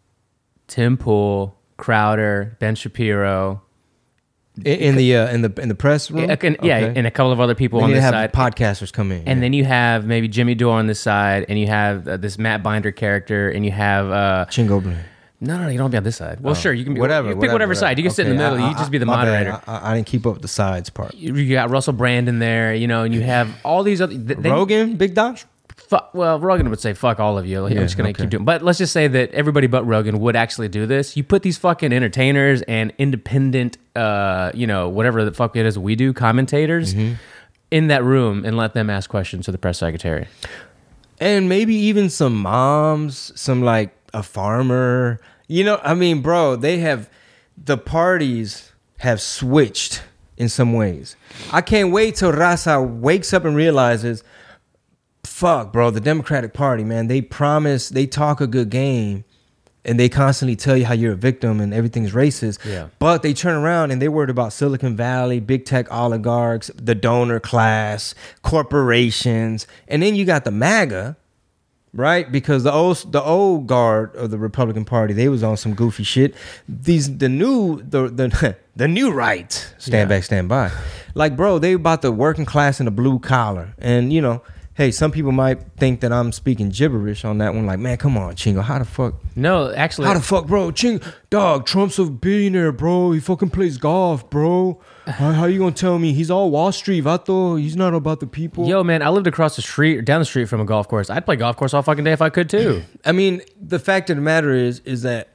Tim Pool, Crowder, Ben Shapiro, In, in the uh, in the in the press room. yeah, and, yeah, Okay. and a couple of other people Then on you this have side. podcasters come in. And yeah. then you have maybe Jimmy Dore on this side, and you have uh, this Matt Binder character, and you have uh, Chingo Bling. no, no, no, you don't be on this side. Well, sure, you can be whatever. You pick whatever, side. You can sit in the middle. I- you just be the moderator. I, I- didn't keep up with the sides part. You, you got Russell Brand in there, you know, and you have all these other. th- Rogan, Big Doc. Fuck, well, Rogan would say fuck all of you. I'm just gonna okay. keep doing. But let's just say that everybody but Rogan would actually do this. You put these fucking entertainers and independent, uh, you know, whatever the fuck it is we do, commentators, Mm-hmm. in that room and let them ask questions to the press secretary. and maybe even some moms, some like a farmer. You know, I mean, bro, they have the parties have switched in some ways. I can't wait till Raza wakes up and realizes, fuck, bro, the Democratic Party, man, they promise, they talk a good game, and they constantly tell you how you're a victim and everything's racist. Yeah. But they turn around and they're worried about Silicon Valley, big tech oligarchs, the donor class, corporations, and then you got the MAGA, right? Because the old the old guard of the Republican Party, they was on some goofy shit. These the new the the the new right, stand Yeah. back, stand by. Like, bro, they about the working class and the blue collar, and you know. Hey, some people might think that I'm speaking gibberish on that one. Like, man, come on, Chingo. How the fuck? No, actually, How the fuck, bro? Ching, dog, Trump's a billionaire, bro. He fucking plays golf, bro. How, how you gonna tell me he's all Wall Street, vato? He's not about the people. yo, man, I lived across the street, or down the street from a golf course. I'd play golf course all fucking day if I could too. I mean, the fact of the matter is, is that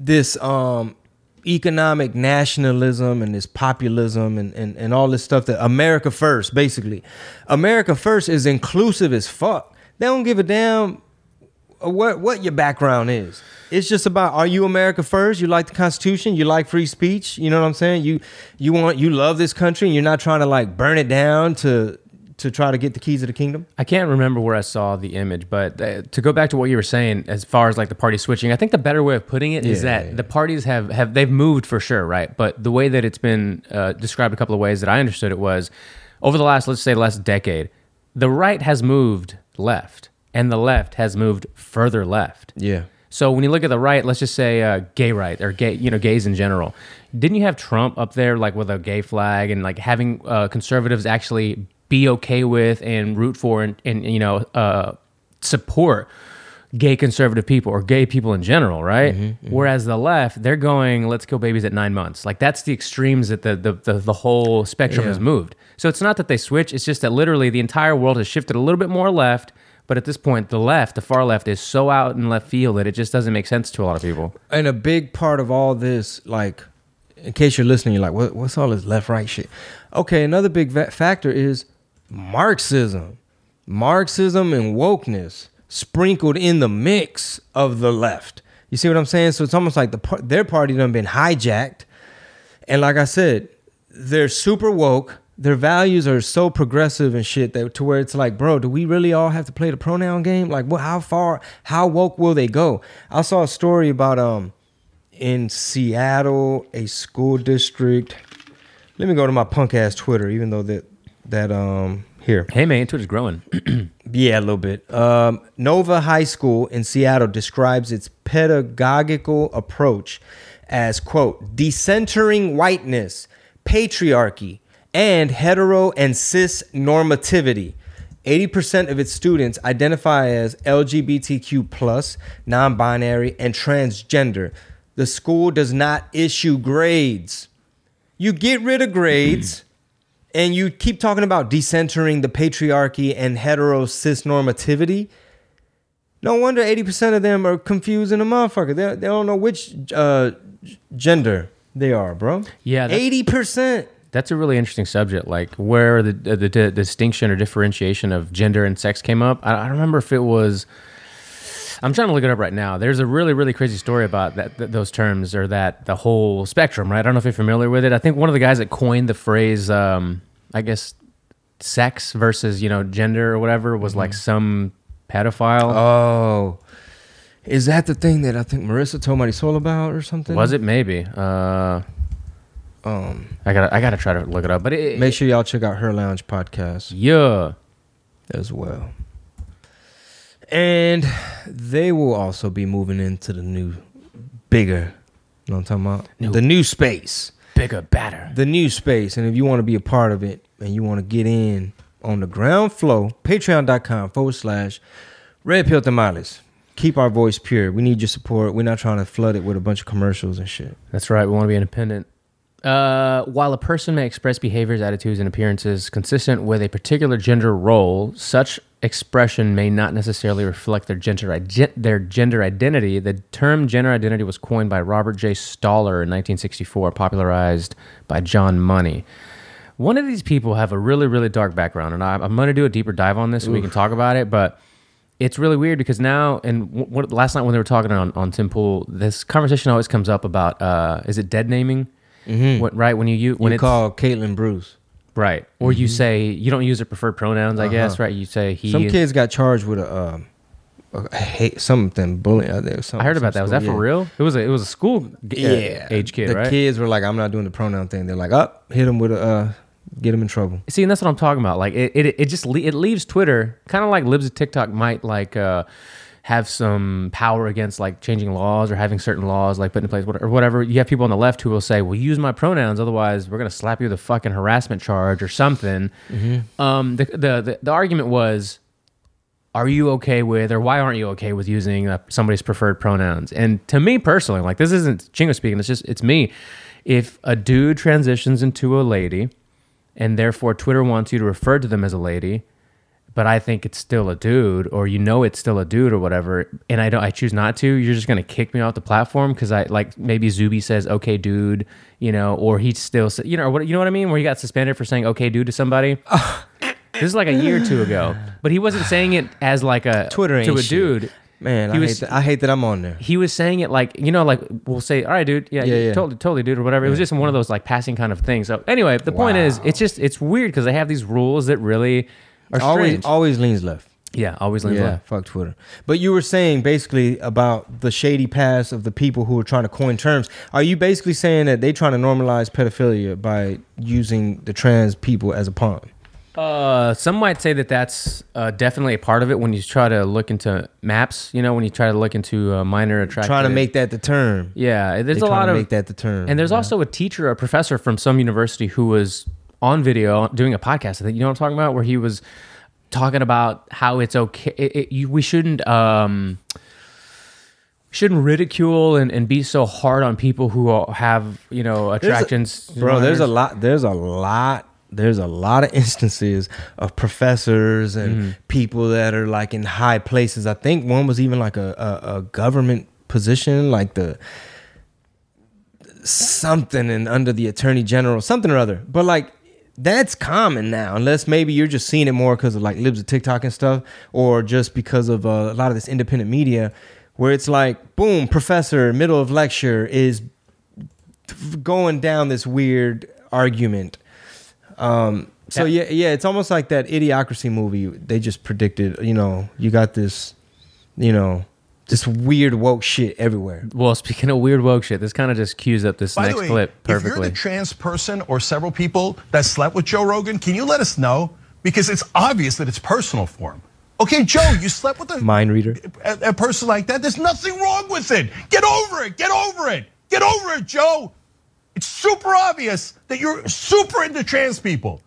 this um economic nationalism and this populism and, and, and all this stuff that America first, basically. America first is inclusive as fuck. They don't give a damn what what your background is. It's just about are you America first? You like the Constitution? You like free speech? You know what I'm saying? You you want you love this country and you're not trying to like burn it down to to try to get the keys of the kingdom. I can't remember where I saw the image, but uh, to go back to what you were saying, as far as like the party switching, I think the better way of putting it is Yeah, that yeah. the parties have have they've moved for sure, right? But the way that it's been uh, described a couple of ways that I understood it was over the last, let's say, last decade, the right has moved left, and the left has moved further left. Yeah. So when you look at the right, let's just say uh, gay right or gay, you know, gays in general. Didn't you have Trump up there like with a gay flag and like having uh, conservatives actually be okay with and root for and, and you know uh, support gay conservative people or gay people in general, right? Whereas the left, they're going, let's kill babies at nine months. Like that's the extremes that the the, the, the whole spectrum Yeah. has moved. So it's not that they switch, it's just that literally the entire world has shifted a little bit more left. But at this point, the left, the far left, is so out in left field that it just doesn't make sense to a lot of people. and a big part of all this, like, in case you're listening, you're like, what, what's all this left right shit? Okay, another big va- factor is Marxism. Marxism and wokeness sprinkled in the mix of the left. You see what I'm saying? So it's almost like the their party done been hijacked. And like I said, they're super woke. Their values are so progressive and shit that to where it's like, bro, do we really all have to play the pronoun game? Like, what? How far? How woke will they go? I saw a story about um in Seattle, a school district. Let me go to my punk ass Twitter, even though that that um here. Hey man, Twitter's growing. Yeah, a little bit. Um, Nova High School in Seattle describes its pedagogical approach as, quote, decentering whiteness, patriarchy, and hetero and cis normativity. 80% of its students identify as LGBTQ, plus, non binary, and transgender. The school does not issue grades. You get rid of grades and you keep talking about decentering the patriarchy and hetero cis normativity. No wonder 80% of them are confused in a motherfucker. They, they don't know which uh, gender they are, bro. Yeah, that's- 80%. That's a really interesting subject, like where the, the, the distinction or differentiation of gender and sex came up. I, I don't remember if it was. I'm trying to look it up right now. There's a really, really crazy story about that, th those terms or that the whole spectrum, right? I don't know if you're familiar with it. I think one of the guys that coined the phrase, um, I guess, sex versus you know gender or whatever was like some pedophile. Oh. Is that the thing that I think Marissa told Marisol about or something? was it maybe? Uh, Um, I gotta, I gotta try to look it up. But it, make sure y'all check out her lounge podcast. yeah. as well. And they will also be moving into the new, bigger, you know what I'm talking about? New. The new space. Bigger, better. The new space. And if you want to be a part of it and you want to get in on the ground floor, patreon.com forward slash red pill tamales. Keep our voice pure. We need your support. We're not trying to flood it with a bunch of commercials and shit. That's right. We want to be independent. Uh, while a person may express behaviors, attitudes, and appearances consistent with a particular gender role, such expression may not necessarily reflect their gender their gender identity. The term gender identity was coined by Robert J. Stoller in 1964, popularized by John Money. One of these people have a really, really dark background, and I, I'm going to do a deeper dive on this so we can talk about it. But it's really weird because now and what, last night when they were talking on on Tim Pool, this conversation always comes up about uh, is it dead naming? What, right when you use when you it's call Caitlin Bruce. Right or you say you don't use their preferred pronouns. I guess Uh-huh. right. You say he. Some kids got charged with a, um, a hate something bullying. There some- I heard about that. Was that school, for real? It was a it was a school g- uh, Yeah, age kid, the right? kids were like, "I'm not doing the pronoun thing." They're like, "Up, hit him with a, uh, get him in trouble." See, and that's what I'm talking about. Like it, it, it just le- it leaves Twitter kind of like libs of TikTok might like uh, have some power against like changing laws or having certain laws like put in place whatever, or whatever. You have people on the left who will say, "Well, use my pronouns, otherwise we're gonna slap you with a fucking harassment charge or something." Um, the, the the the argument was. Are you okay with, or why aren't you okay with using uh, somebody's preferred pronouns? And to me personally, like this isn't Chingo speaking. It's just it's me. If a dude transitions into a lady, and therefore Twitter wants you to refer to them as a lady, but I think it's still a dude, or you know it's still a dude, or whatever, and I don't, I choose not to. You're just gonna kick me off the platform because I like maybe Zuby says okay, dude, you know, or he still, sa- you know, what you know what I mean, where he got suspended for saying okay, dude to somebody. this is like a year or two ago, but he wasn't saying it as like a Twitter to a shit. dude. Man, He I, was- hate that, I hate that I'm on there. He was saying it like you know, like we'll say, "All right, dude, yeah, Yeah, yeah, totally, totally, dude," or whatever. It was just one of those like passing kind of things. So anyway, the point is, it's just it's weird because they have these rules that really are Always, strange. always leans left. yeah, always leans yeah, left. fuck Twitter. But you were saying basically about the shady past of the people who are trying to coin terms. Are you basically saying that they're trying to normalize pedophilia by using the trans people as a pawn? Uh, some might say that that's uh, definitely a part of it when you try to look into maps. You know, when you try to look into uh, minor attraction. Trying to make that the term. Yeah, there's They a lot to of make that the term. And there's also a teacher, a professor from some university who was on video doing a podcast. I think you know what I'm talking about, where he was talking about how it's okay. It, it, you, we shouldn't um, shouldn't ridicule and, and be so hard on people who have you know There's a- attractions. bro. There's a lot. There's a lot. There's a lot of instances of professors and Mm-hmm. people that are like in high places. I think one was even like a, a, a government position, like the something and under the attorney general, something or other. But like that's common now, unless maybe you're just seeing it more because of like libs of TikTok and stuff, or just because of uh, a lot of this independent media, where it's like, boom, professor, middle of lecture is going down this weird argument. Um, so yeah, yeah, it's almost like that idiocracy movie. They just predicted, you know, you got this, you know, this weird woke shit everywhere. Well, speaking of weird woke shit, this kind of just cues up this By next the way, clip if you're the trans person or several people that slept with Joe Rogan, can you let us know? Because it's obvious that it's personal for him. Okay, Joe, you slept with a, Mind reader. a, a person like that. There's nothing wrong with it. Get over it. Get over it. Get over it, Joe. It's super obvious that you're super into trans people.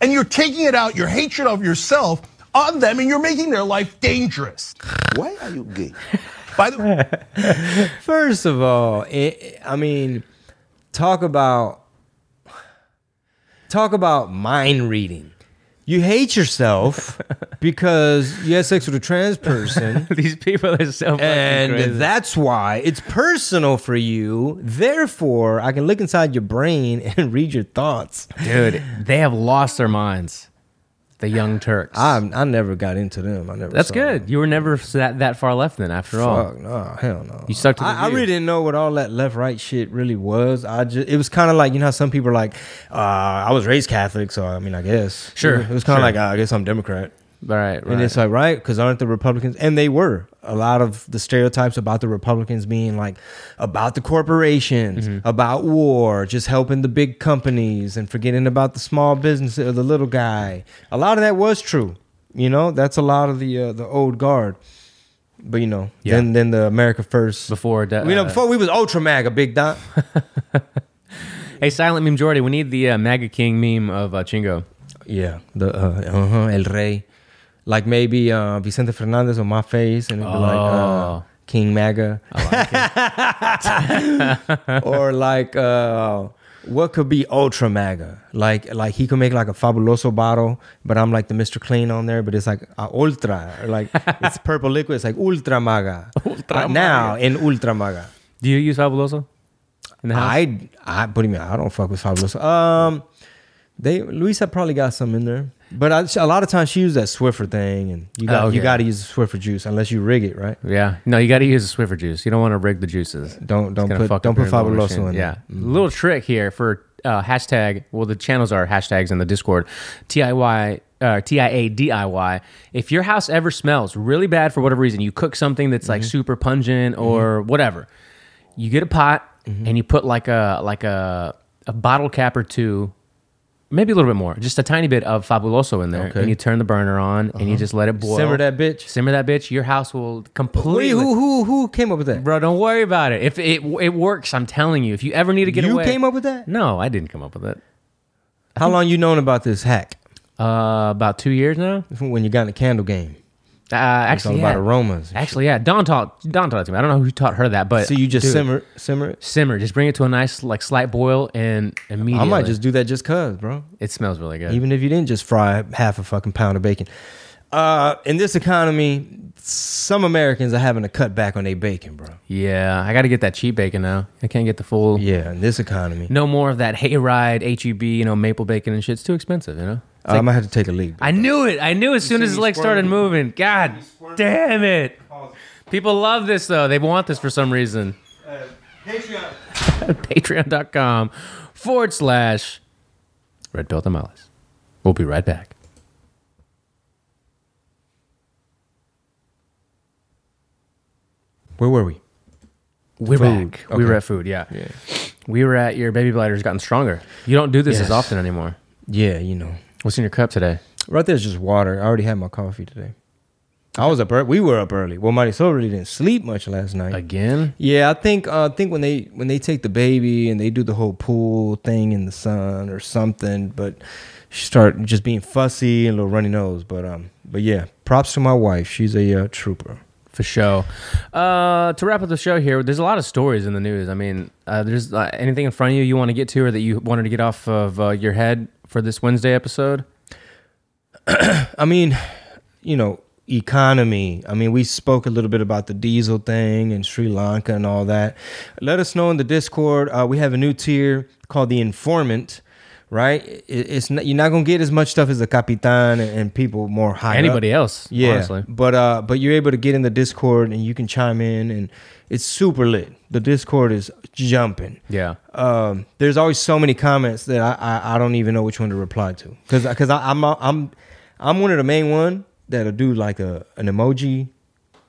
And you're taking it out, your hatred of yourself on them, and you're making their life dangerous. Why are you gay? By the way, First of all, it, I mean, talk about talk about mind reading. You hate yourself because you had sex with a trans person. These people are so fucking And crazy. that's why it's personal for you. Therefore, I can look inside your brain and read your thoughts. dude, they have lost their minds. The Young Turks. I I never got into them. I never. That's good. them. You were never that that far left then. After all, Fuck no, hell no. You stuck to the I, I really didn't know what all that left right shit really was. I just it was kind of like you know how some people are like, uh, I was raised Catholic, so I mean I guess Sure, It was kind of sure. like uh, I guess I'm Democrat, All right, right. and it's like right because aren't the Republicans and they were a lot of the stereotypes about the Republicans being like about the corporations, Mm-hmm. about war, just helping the big companies and forgetting about the small business or the little guy. A lot of that was true. You know, that's a lot of the uh, the old guard. But you know, Yeah. then then the America First. before, de- you know, uh, before we was ultra MAGA, big dot. hey, silent meme Jordy, we need the uh, MAGA King meme of uh, Chingo. yeah, the uh, uh-huh, El Rey, like maybe uh, Vicente Fernandez on my face, and it'd be like uh, Oh. King MAGA, or like uh, what could be ultra MAGA? Like like he could make like a fabuloso bottle, but I'm like the Mr. Clean on there, but it's like ultra, or like it's purple liquid. It's like ultra MAGA. Ultra Uh, now in ultra MAGA. Do you use Fabuloso? I I what do you mean? I don't fuck with Fabuloso. Um, they Luisa probably got some in there. But I, a lot of times she uses that Swiffer thing, and you got Oh, you yeah. got to use the Swiffer juice unless you rig it right. Yeah. No, you got to use a Swiffer juice. You don't want to rig the juices. Don't don't put don't put Fabuloso in Yeah. there. Mm. Little trick here for uh, hashtag. Well, the channels are hashtags in the Discord. TIY. Uh, T I A D I Y. If your house ever smells really bad for whatever reason, you cook something that's Mm-hmm. like super pungent or whatever, you get a pot Mm-hmm. and you put like a like a a bottle cap or two, maybe a little bit more, just a tiny bit of Fabuloso in there, Okay. Uh-huh. and you turn the burner on and you just let it boil. Simmer that bitch. Simmer that bitch. Your house will completely. you- who who who came up with that? Bro, don't worry about it. If it it works, I'm telling you. If you ever need to get you away, came up with that? No, I didn't come up with it. How long you known about this hack? Uh, about two years now. From when you got in the candle game. Uh, actually, about yeah. aromas. and Actually, yeah. Don taught Don taught it to me. I don't know who taught her that, but so you just dude, simmer simmer it. simmer. Just bring it to a nice like slight boil and immediately. I might just do that just cause, bro. It smells really good. Even if you didn't just fry half a fucking pound of bacon. Uh, in this economy, some Americans are having to cut back on their bacon, bro. yeah, I got to get that cheap bacon now. I can't get the full. Yeah, in this economy, No more of that hayride HEB, you know, maple bacon and shit. It's too expensive, you know. It's I like- might have to take a leak. I knew it. I knew as soon as his legs started moving. God damn it. People love this though. They want this for some reason. Patreon. Patreon.com forward slash Red Pill Tamales. We'll be right back. Where were we? We're Food. back. We were at food, yeah. We were at your baby bladder's gotten stronger. You don't do this Yes. as often anymore. Yeah, you know, What's in your cup today? right there's just water. I already had my coffee today. I was up early. We were up early. Well, Marisol really didn't sleep much last night. Again? Yeah, I think uh, I think when they when they take the baby and they do the whole pool thing in the sun or something, but she start just being fussy and a little runny nose. But um, but yeah, props to my wife. She's a uh, trooper. For sure. Uh, to wrap up the show here, there's a lot of stories in the news. I mean, uh, there's uh, anything in front of you you want to get to or that you wanted to get off of uh, your head for this Wednesday episode? I mean, you know, economy. I mean, we spoke a little bit about the diesel thing and Sri Lanka and all that. Let us know in the Discord. Uh, we have a new tier called the Informant. Right, It- it's not, you're not gonna get as much stuff as the Capitan and, and people more high. up. Anybody else? Yeah, Honestly. but uh, but you're able to get in the Discord and you can chime in, and it's super lit. The Discord is jumping. Yeah. Um, there's always so many comments that I, I, I don't even know which one to reply to because because I'm I'm I'm one of the main one that'll do like a an emoji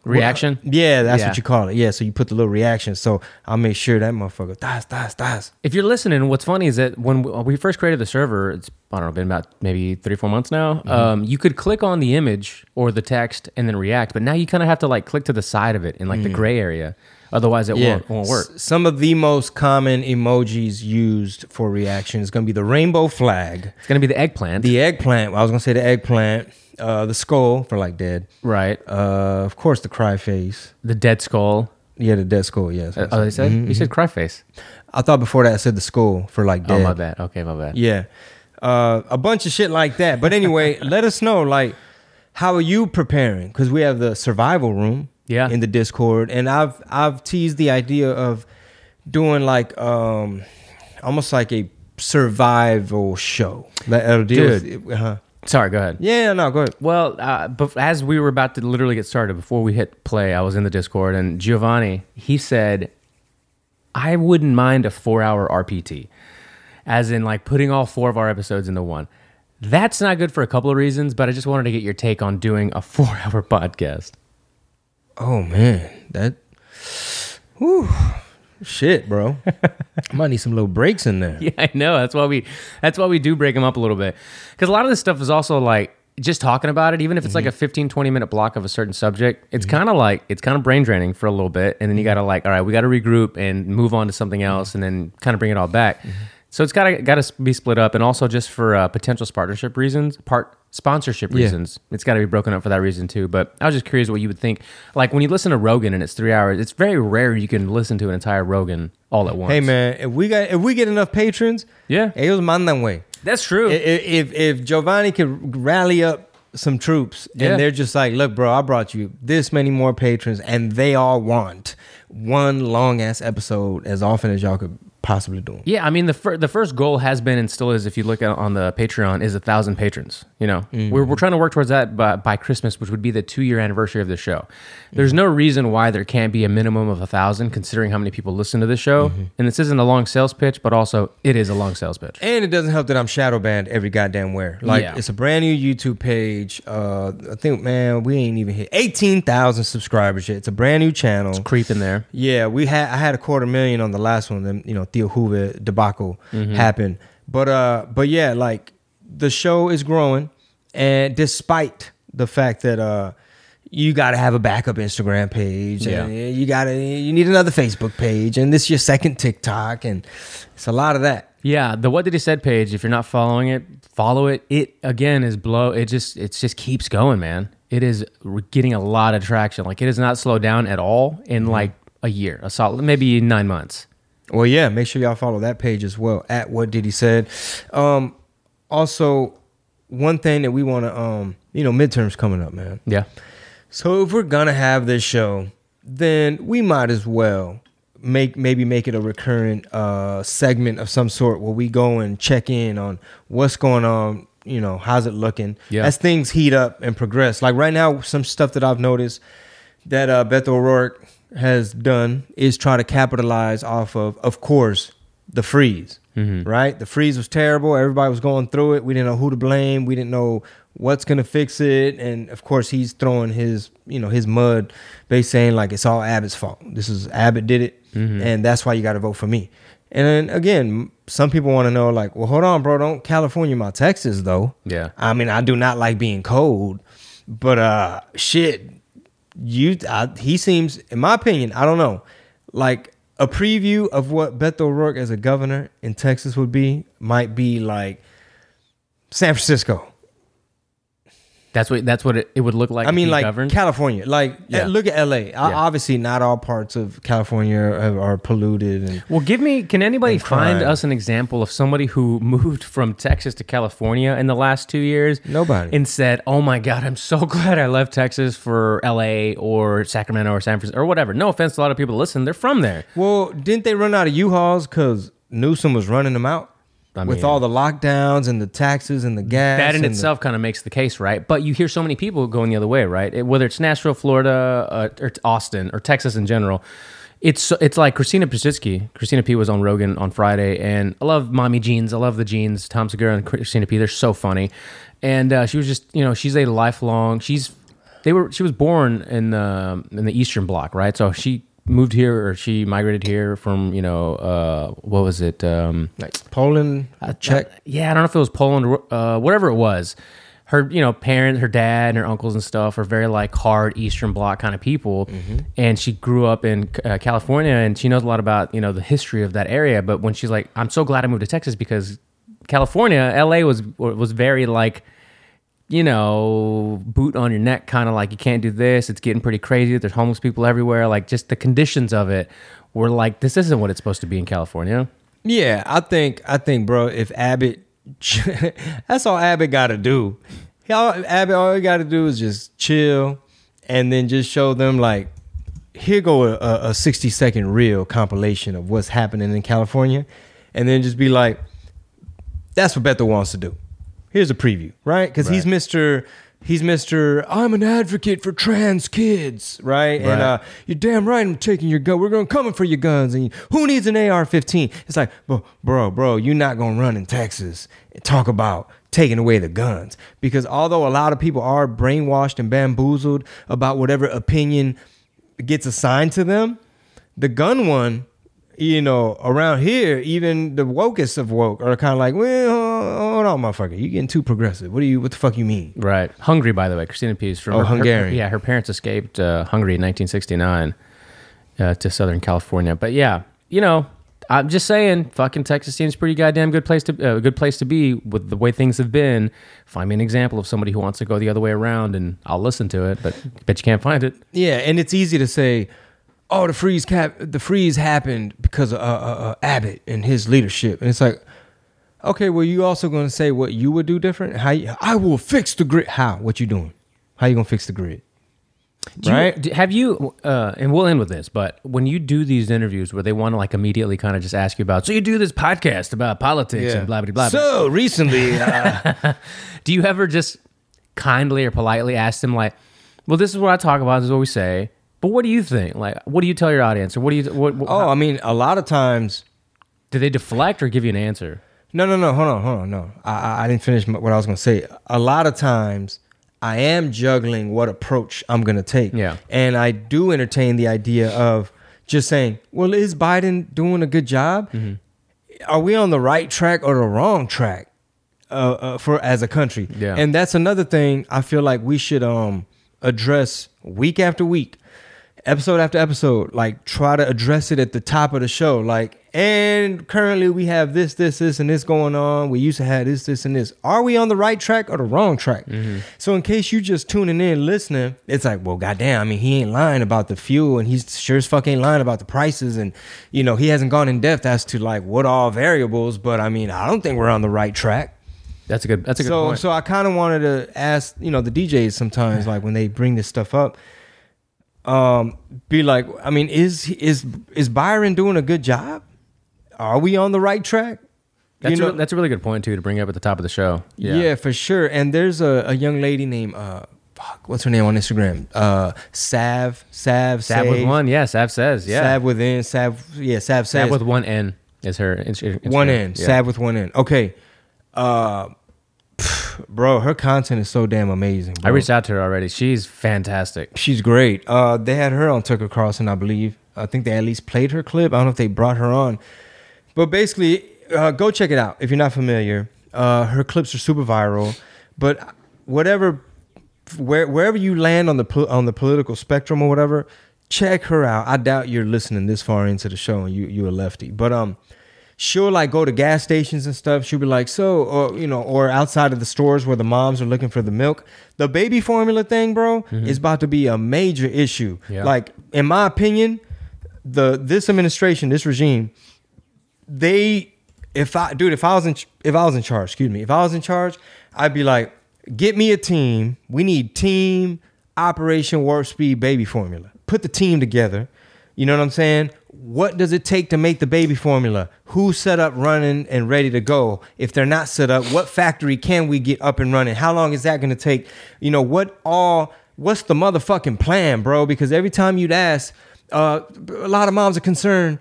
Reaction? Yeah, that's Yeah. what you call it. Yeah, so you put the little reaction. So I'll make sure that motherfucker das das das. If you're listening, what's funny is that when we first created the server, it's I don't know, been about maybe three, four months now. Mm-hmm. Um, you could click on the image or the text and then react, but now you kind of have to like click to the side of it in like the gray area, otherwise it. Yeah, won't, won't work. S- some of the most common emojis used for reaction is going to be the rainbow flag, It's gonna be the eggplant, the eggplant. Well, I was going to say the eggplant, uh, the skull for like dead. right? Uh, of course, the cry face. The dead skull. Yeah, the dead skull. Yes. Uh, oh, they said you said cry face. I thought before that I said the skull for like Oh dead. my bad. Okay, my bad. Yeah. Uh, a bunch of shit like that. But anyway, let us know like how are you preparing? Because we have the survival room Yeah. in the Discord, and I've I've teased the idea of doing like um almost like a survival show. That that'll deal Dude. with uh-huh. Sorry, go ahead. Yeah, no, go ahead. Well, uh, but as we were about to literally get started, before we hit play, I was in the Discord and Giovanni, he said, I wouldn't mind a four hour RPT, as in like putting all four of our episodes into one. That's not good for a couple of reasons, but I just wanted to get your take on doing a four hour podcast. Oh man, that whew, shit, bro. I might need some little breaks in there. Yeah, I know. That's why we that's why we do break them up a little bit. Cuz a lot of this stuff is also like just talking about it even if it's like a mm-hmm. 15 20 minute block of a certain subject, it's mm-hmm. kind of like it's kind of brain draining for a little bit and then you mm-hmm. got to like all right, we got to regroup and move on to something else and then kind of bring it all back. So it's got to got to be split up and also just for uh, potential partnership reasons, part sponsorship Yeah. reasons. It's got to be broken up for that reason too. But I was just curious what you would think. Like when you listen to Rogan and it's 3 hours, it's very rare you can listen to an entire Rogan all at once. Hey man, if we got if we get enough patrons, Yeah. ellos mandan way. That's true. I- i- If if Giovanni could rally up some troops Yeah. and they're just like, look, bro, I brought you this many more patrons, and they all want one long ass episode as often as y'all could possibly doing. Yeah, I mean the fir- the first goal has been and still is if you look at on the Patreon is a thousand patrons. You know, Mm-hmm. we're we're trying to work towards that by, by Christmas, which would be the two year anniversary of the show. There's no reason why there can't be a minimum of a thousand, considering how many people listen to this show. Mm-hmm. And this isn't a long sales pitch, but also it is a long sales pitch. And it doesn't help that I'm shadow banned every goddamn where. Like Yeah. it's a brand new YouTube page. Uh, I think man, we ain't even hit eighteen thousand subscribers yet. It's a brand new channel. It's Creeping there. Yeah, we had I had a quarter million on the last one. Then you know Theo Hoover debacle happened, but uh, but yeah, like the show is growing, and despite the fact that uh, you got to have a backup Instagram page, and you got to you need another Facebook page, and this is your second TikTok, and it's a lot of that. Yeah, the what did he said page. If you're not following it, follow it. It again is blow. It just it just keeps going, man. It is getting a lot of traction. Like it has not slowed down at all in like a year, a solid maybe nine months. Well, yeah, make sure y'all follow that page as well. At what did he said. Um, also, one thing that we want to, um, you know, midterms coming up, man. Yeah, So if we're gonna have this show, then we might as well make maybe make it a recurrent uh, segment of some sort where we go and check in on what's going on. You know, how's it looking Yeah. as things heat up and progress. Like right now, some stuff that I've noticed that uh, Beto O'Rourke has done is try to capitalize off of, of course, the freeze. Right, the freeze was terrible. Everybody was going through it. We didn't know who to blame. We didn't know what's gonna fix it. And of course, he's throwing his, you know, his mud, basically saying like it's all Abbott's fault. This is Abbott did it, and that's why you got to vote for me. And then again, some people want to know like, well, hold on, bro, don't California my Texas though. Yeah. I mean, I do not like being cold, but uh, shit, you, I, he seems, in my opinion, I don't know, like a preview of what Beto O'Rourke as a governor in Texas would be might be like San Francisco. That's what that's what it, it would look like. I mean, like governed. California. Like, uh, Yeah. look at LA. Yeah. Obviously, not all parts of California are, are polluted. And Well, give me. Can anybody find us an example of somebody who moved from Texas to California in the last two years? Nobody. And said, "Oh my God, I'm so glad I left Texas for L.A. or Sacramento or San Francisco or whatever." No offense to a lot of people listen; they're from there. well, didn't they run out of U-Hauls because Newsom was running them out I with mean- all the lockdowns and the taxes and the gas? That in itself kind of makes the case, right? But you hear so many people going the other way, right? It- whether it's Nashville, Florida, uh, or Austin, or Texas in general. It's it's like Christina Pazsitzky. Christina P was on Rogan on Friday, and I love Mommy Jeans. I love the jeans. Tom Segura and Christina P. They're so funny, and uh, she was just you know she's a lifelong. She's they were she was born in the in the Eastern Bloc, right? So she moved here or she migrated here from you know uh, what was it? Um, like Poland, Czech. yeah, I don't know if it was Poland or uh, whatever it was. Her, you know, parents, her dad and her uncles and stuff are very like hard Eastern Bloc kind of people, and she grew up in uh, California, and she knows a lot about you know the history of that area. But when she's like, "I'm so glad I moved to Texas because California, LA was was very like." You know, boot on your neck, kind of like you can't do this. It's getting pretty crazy. There's homeless people everywhere. Like just the conditions of it were like, this isn't what it's supposed to be in California. Yeah, I think I think, bro, if Abbott, that's all Abbott got to do. Y'all, Abbott, all you got to do is just chill, and then just show them like, here go a, a, a sixty second reel compilation of what's happening in California, and then just be like, that's what Bethel wants to do. Here's a preview, right? Because he's Mister. He's Mister. I'm an advocate for trans kids, right? And uh, you're damn right. I'm taking your gun. We're going to coming for your guns. And who needs an AR-15? It's like, bro, bro, bro, you're not gonna run in Texas and talk about taking away the guns because although a lot of people are brainwashed and bamboozled about whatever opinion gets assigned to them, the gun one, you know, around here, even the wokest of woke are kind of like, well, hold on, motherfucker, you getting too progressive. What do you? What the fuck you mean? Right. Hungary, by the way. Christina P. is from Oh, her- Hungarian. her- yeah, her parents escaped uh, Hungary in 1969 uh, to Southern California. But yeah, you know, I'm just saying, fucking Texas seems pretty goddamn good place to uh, good place to be with the way things have been. Find me an example of somebody who wants to go the other way around, and I'll listen to it. But bet you can't find it. Yeah, and it's easy to say, "Oh, the freeze cap, the freeze happened because of uh, uh, uh, Abbott and his leadership," and it's like, okay, well, you also going to say what you would do different? How you, I will fix the grid? How? What you doing? How you gonna fix the grid? Do right? do- have you, uh, and we'll end with this, but when you do these interviews where they want to like immediately kind of just ask you about, so you do this podcast about politics and blah, blah, blah, blah. So recently, uh, do you ever just kindly or politely ask them, like, well, this is what I talk about, this is what we say, but what do you think? Like, what do you tell your audience? Or what do you, what, what, oh, I mean, a lot of times. do they deflect or give you an answer? No, no, no. Hold on, hold on. No, I, I- didn't finish what I was gonna say. A lot of times, I am juggling what approach I'm gonna take. Yeah. and I do entertain the idea of just saying, "Well, is Biden doing a good job? Are we on the right track or the wrong track uh, uh, for as a country?" Yeah. and that's another thing I feel like we should um address week after week episode after episode, like try to address it at the top of the show. Like, and currently we have this, this, this, and this going on. We used to have this, this, and this. Are we on the right track or the wrong track? Mm-hmm. So, in case you just tuning in, listening, it's like, well, goddamn. I mean, he ain't lying about the fuel, and he's sure as fuck ain't lying about the prices, and you know, he hasn't gone in depth as to like what all variables. But I mean, I don't think we're on the right track That's a good, that's a good so point. so I kind of wanted to ask you know the DJs sometimes like when they bring this stuff up, um, be like, I mean, is is is Byron doing a good job? Are we on the right track? that's, you know, a, that's a really good point, too, to bring up at the top of the show. yeah. for sure. And there's a, a young lady named uh, fuck, what's her name on Instagram? Uh, Sav Sav Sav with one, yeah, Sav says, yeah. Sav within Sav yeah Sav Sav with one N is her Insta- one N Yeah. Sav with one N. Okay, uh, bro, her content is so damn amazing. I reached out to her already. She's fantastic. She's great. Uh, they had her on Tucker Carlson, I believe. I think they at least played her clip. I don't know if they brought her on, but basically, uh, go check it out if you're not familiar. Uh, her clips are super viral, but whatever, where, wherever you land on the pol- on the political spectrum or whatever, check her out. I doubt you're listening this far into the show and you you a lefty, but um, she'll like go to gas stations and stuff. She'll be like, so, or you know, or outside of the stores where the moms are looking for the milk. The baby formula thing, bro, mm-hmm. is about to be a major issue. Yeah. Like, in my opinion, the this administration, this regime, they, if I, dude, if I was in, if I was in charge, excuse me, if I was in charge, I'd be like, get me a team. We need team Operation Warp Speed baby formula. Put the team together. You know what I'm saying? What does it take to make the baby formula? Who's set up, running, and ready to go? If they're not set up, what factory can we get up and running? How long is that going to take? You know what? All what's the motherfucking plan, bro? Because every time you'd ask, uh, a lot of moms are concerned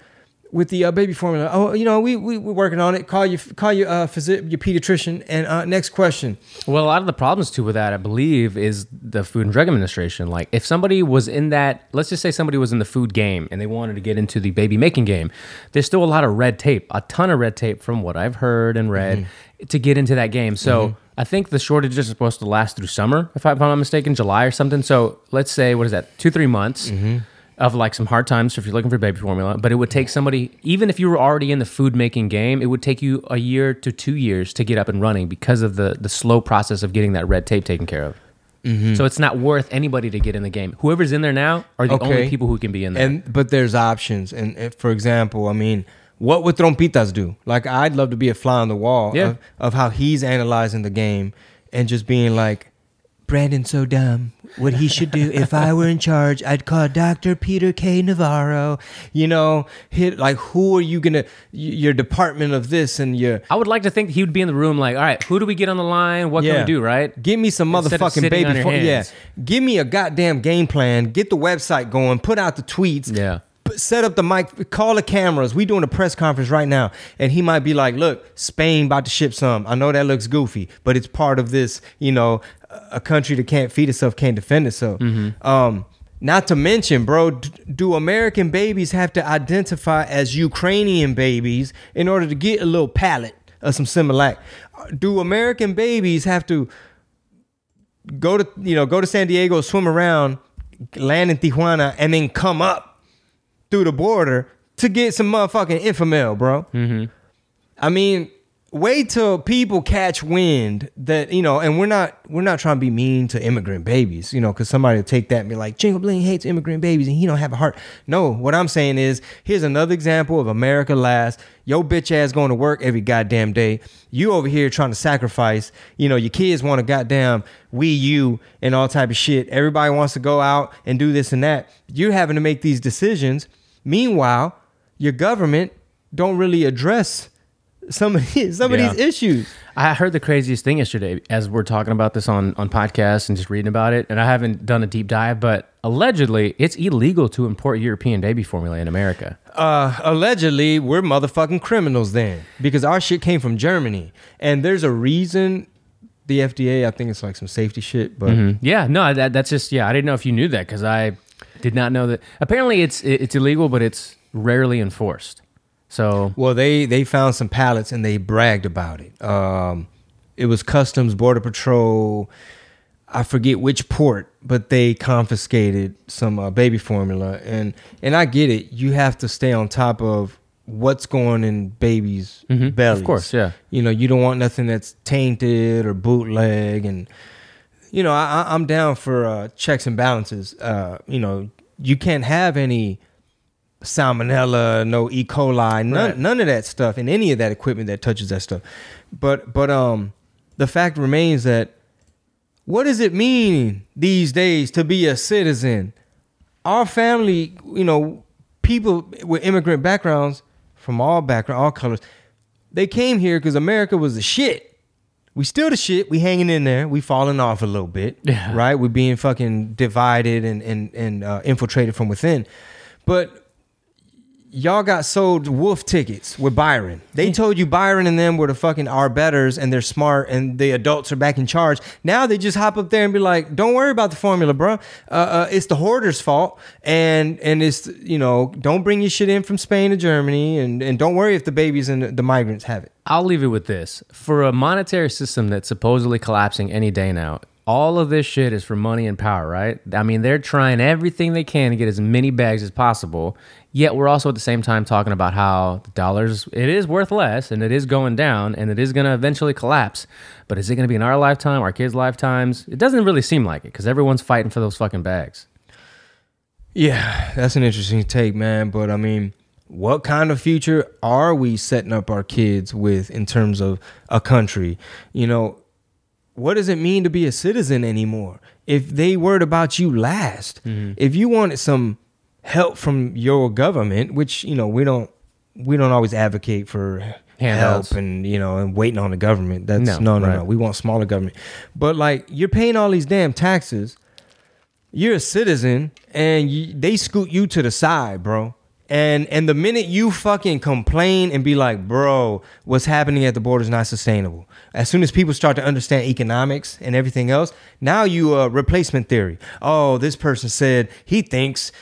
with the uh, baby formula. Oh, you know, we we we're working on it. Call you call your uh, your pediatrician. And uh, next question. Well, a lot of the problems too with that, I believe, is the Food and Drug Administration. Like, if somebody was in that, let's just say somebody was in the food game and they wanted to get into the baby making game, there's still a lot of red tape, a ton of red tape from what I've heard and read to get into that game. So I think the shortage is supposed to last through summer, if, I, if I'm not mistaken, July or something. So let's say, what is that, two, three months. Of like some hard times if you're looking for baby formula, but it would take somebody, even if you were already in the food making game, it would take you a year to two years to get up and running because of the the slow process of getting that red tape taken care of. Mm-hmm. So it's not worth anybody to get in the game. Whoever's in there now are the only people who can be in there. And but there's options. And if, for example, I mean, what would Trompitas do? Like, I'd love to be a fly on the wall Yeah. of, of how he's analyzing the game and just being like, Brandon's so dumb. What he should do if I were in charge, I'd call Dr. Peter K. Navarro. You know, hit like who are you gonna your department of this and your I would like to think he would be in the room like, all right, who do we get on the line? What can we do, right? Give me some Instead motherfucking baby. fo- yeah. Give me a goddamn game plan. Get the website going. Put out the tweets. Yeah. Set up the mic. Call the cameras. We doing a press conference right now, and he might be like, "Look, Spain about to ship some. I know that looks goofy, but it's part of this. You know, a country that can't feed itself can't defend itself. Um, not to mention, bro, d- do American babies have to identify as Ukrainian babies in order to get a little palate of some Similac? Do American babies have to go to you know go to San Diego, swim around, land in Tijuana, and then come up through the border to get some motherfucking Enfamil, bro? Mm-hmm. I mean, wait till people catch wind that you know and we're not we're not trying to be mean to immigrant babies you know because somebody will take that and be like Chingo Bling hates immigrant babies and he don't have a heart. No what i'm saying is here's another example of america last. Yo bitch ass going to work every goddamn day. You over here trying to sacrifice you know your kids want a goddamn Wii U and all type of shit. Everybody wants to go out and do this and that. You're having to make these decisions. Meanwhile your government don't really address some of these, Yeah. issues. I heard the craziest thing yesterday as we're talking about this on on podcasts and just reading about it, and I haven't done a deep dive, but allegedly it's illegal to import European baby formula in America. Uh, allegedly, we're motherfucking criminals then because our shit came from Germany, and there's a reason. The FDA, I think it's like some safety shit, but Yeah, no, that, that's just yeah. I didn't know if you knew that because I did not know that. Apparently, it's it's illegal, but it's rarely enforced. So well, they they found some pallets and they bragged about it. Um, it was Customs Border Patrol. I forget which port, but they confiscated some uh, baby formula, and and I get it. You have to stay on top of what's going in babies' bellies. Of course, yeah. You know, you don't want nothing that's tainted or bootleg, and you know, I, I- I'm down for uh, checks and balances. Uh, you know, you can't have any salmonella, no E. coli, none, Right. none of that stuff in any of that equipment that touches that stuff. But but um, the fact remains that what does it mean these days to be a citizen? Our family, you know, people with immigrant backgrounds from all background, all colors, they came here because America was the shit. We still the shit. We hanging in there. We falling off a little bit, Yeah. right? We being fucking divided and and and uh, infiltrated from within. But y'all got sold wolf tickets with Byron. They told you Byron and them were the fucking our betters and they're smart and the adults are back in charge. Now they just hop up there and be like, "Don't worry about the formula, bro. Uh, uh, it's the hoarders' fault, and and it's you know don't bring your shit in from Spain to Germany, and and don't worry if the babies and the, the migrants have it." I'll leave it with this: for a monetary system that's supposedly collapsing any day now. All of this shit is for money and power, right? I mean, they're trying everything they can to get as many bags as possible. Yet we're also at the same time talking about how the dollars it is worth less and it is going down and it is going to eventually collapse. But is it going to be in our lifetime, our kids' lifetimes? It doesn't really seem like it because everyone's fighting for those fucking bags. Yeah, that's an interesting take, man. But I mean, what kind of future are we setting up our kids with in terms of a country? You know, what does it mean to be a citizen anymore? If they worried about you last, mm-hmm. if you wanted some help from your government, which you know we don't, we don't always advocate for help and you know and waiting on the government. That's No, no, no, no. We want smaller government, but like you're paying all these damn taxes you're a citizen and you, they scoot you to the side, bro. And and the minute you fucking complain and be like, bro, what's happening at the border is not sustainable. As soon as people start to understand economics and everything else, now you uh, replacement theory. Oh, this person said he thinks,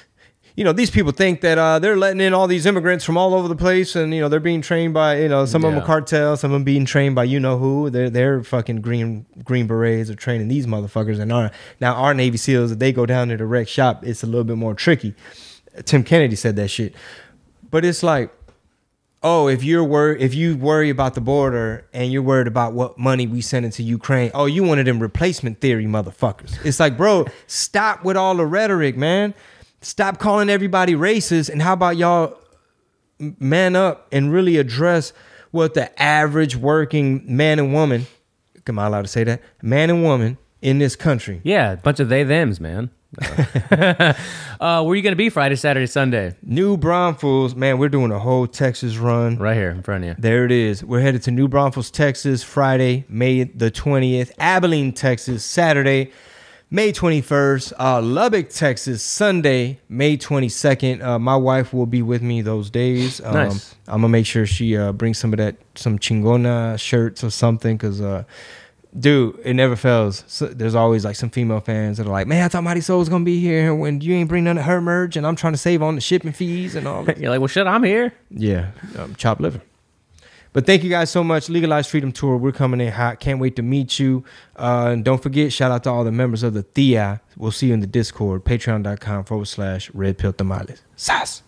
you know, these people think that uh, they're letting in all these immigrants from all over the place, and you know they're being trained by you know some of them Yeah. are cartel, some of them being trained by you know who. They're they're fucking green green berets are training these motherfuckers, and our now our Navy SEALs if they go down to the wreck shop, it's a little bit more tricky. Tim Kennedy said that shit, but it's like, oh, if you're worried, if you worry about the border and you're worried about what money we send into Ukraine, oh, you one of them replacement theory motherfuckers. It's like, bro, stop with all the rhetoric, man. Stop calling everybody racist, and how about y'all man up and really address what the average working man and woman, am I allowed to say that? Man and woman in this country. Yeah, a bunch of they thems, man. uh, where are you going to be Friday, Saturday, Sunday? New Braunfels, man, we're doing a whole Texas run. Right here in front of you. There it is. We're headed to New Braunfels, Texas, Friday, May the 20th. Abilene, Texas, Saturday, May 21st. Uh, Lubbock, Texas, Sunday, May 22nd. Uh, my wife will be with me those days. Um, Nice. I'm gonna make sure she uh, brings some of that, some chingona shirts or something, cause uh, dude, it never fails. So, there's always like some female fans that are like, "Man, I thought Mighty Soul was gonna be here when you ain't bring none of her merch, and I'm trying to save on the shipping fees and all." that. You're like, well, shit, I'm here. Yeah, um, chopped liver. But thank you guys so much. Legalized Freedom Tour. We're coming in hot. Can't wait to meet you. Uh, and don't forget, shout out to all the members of the Thea. We'll see you in the Discord. Patreon.com forward slash Red Pill Tamales. Sas.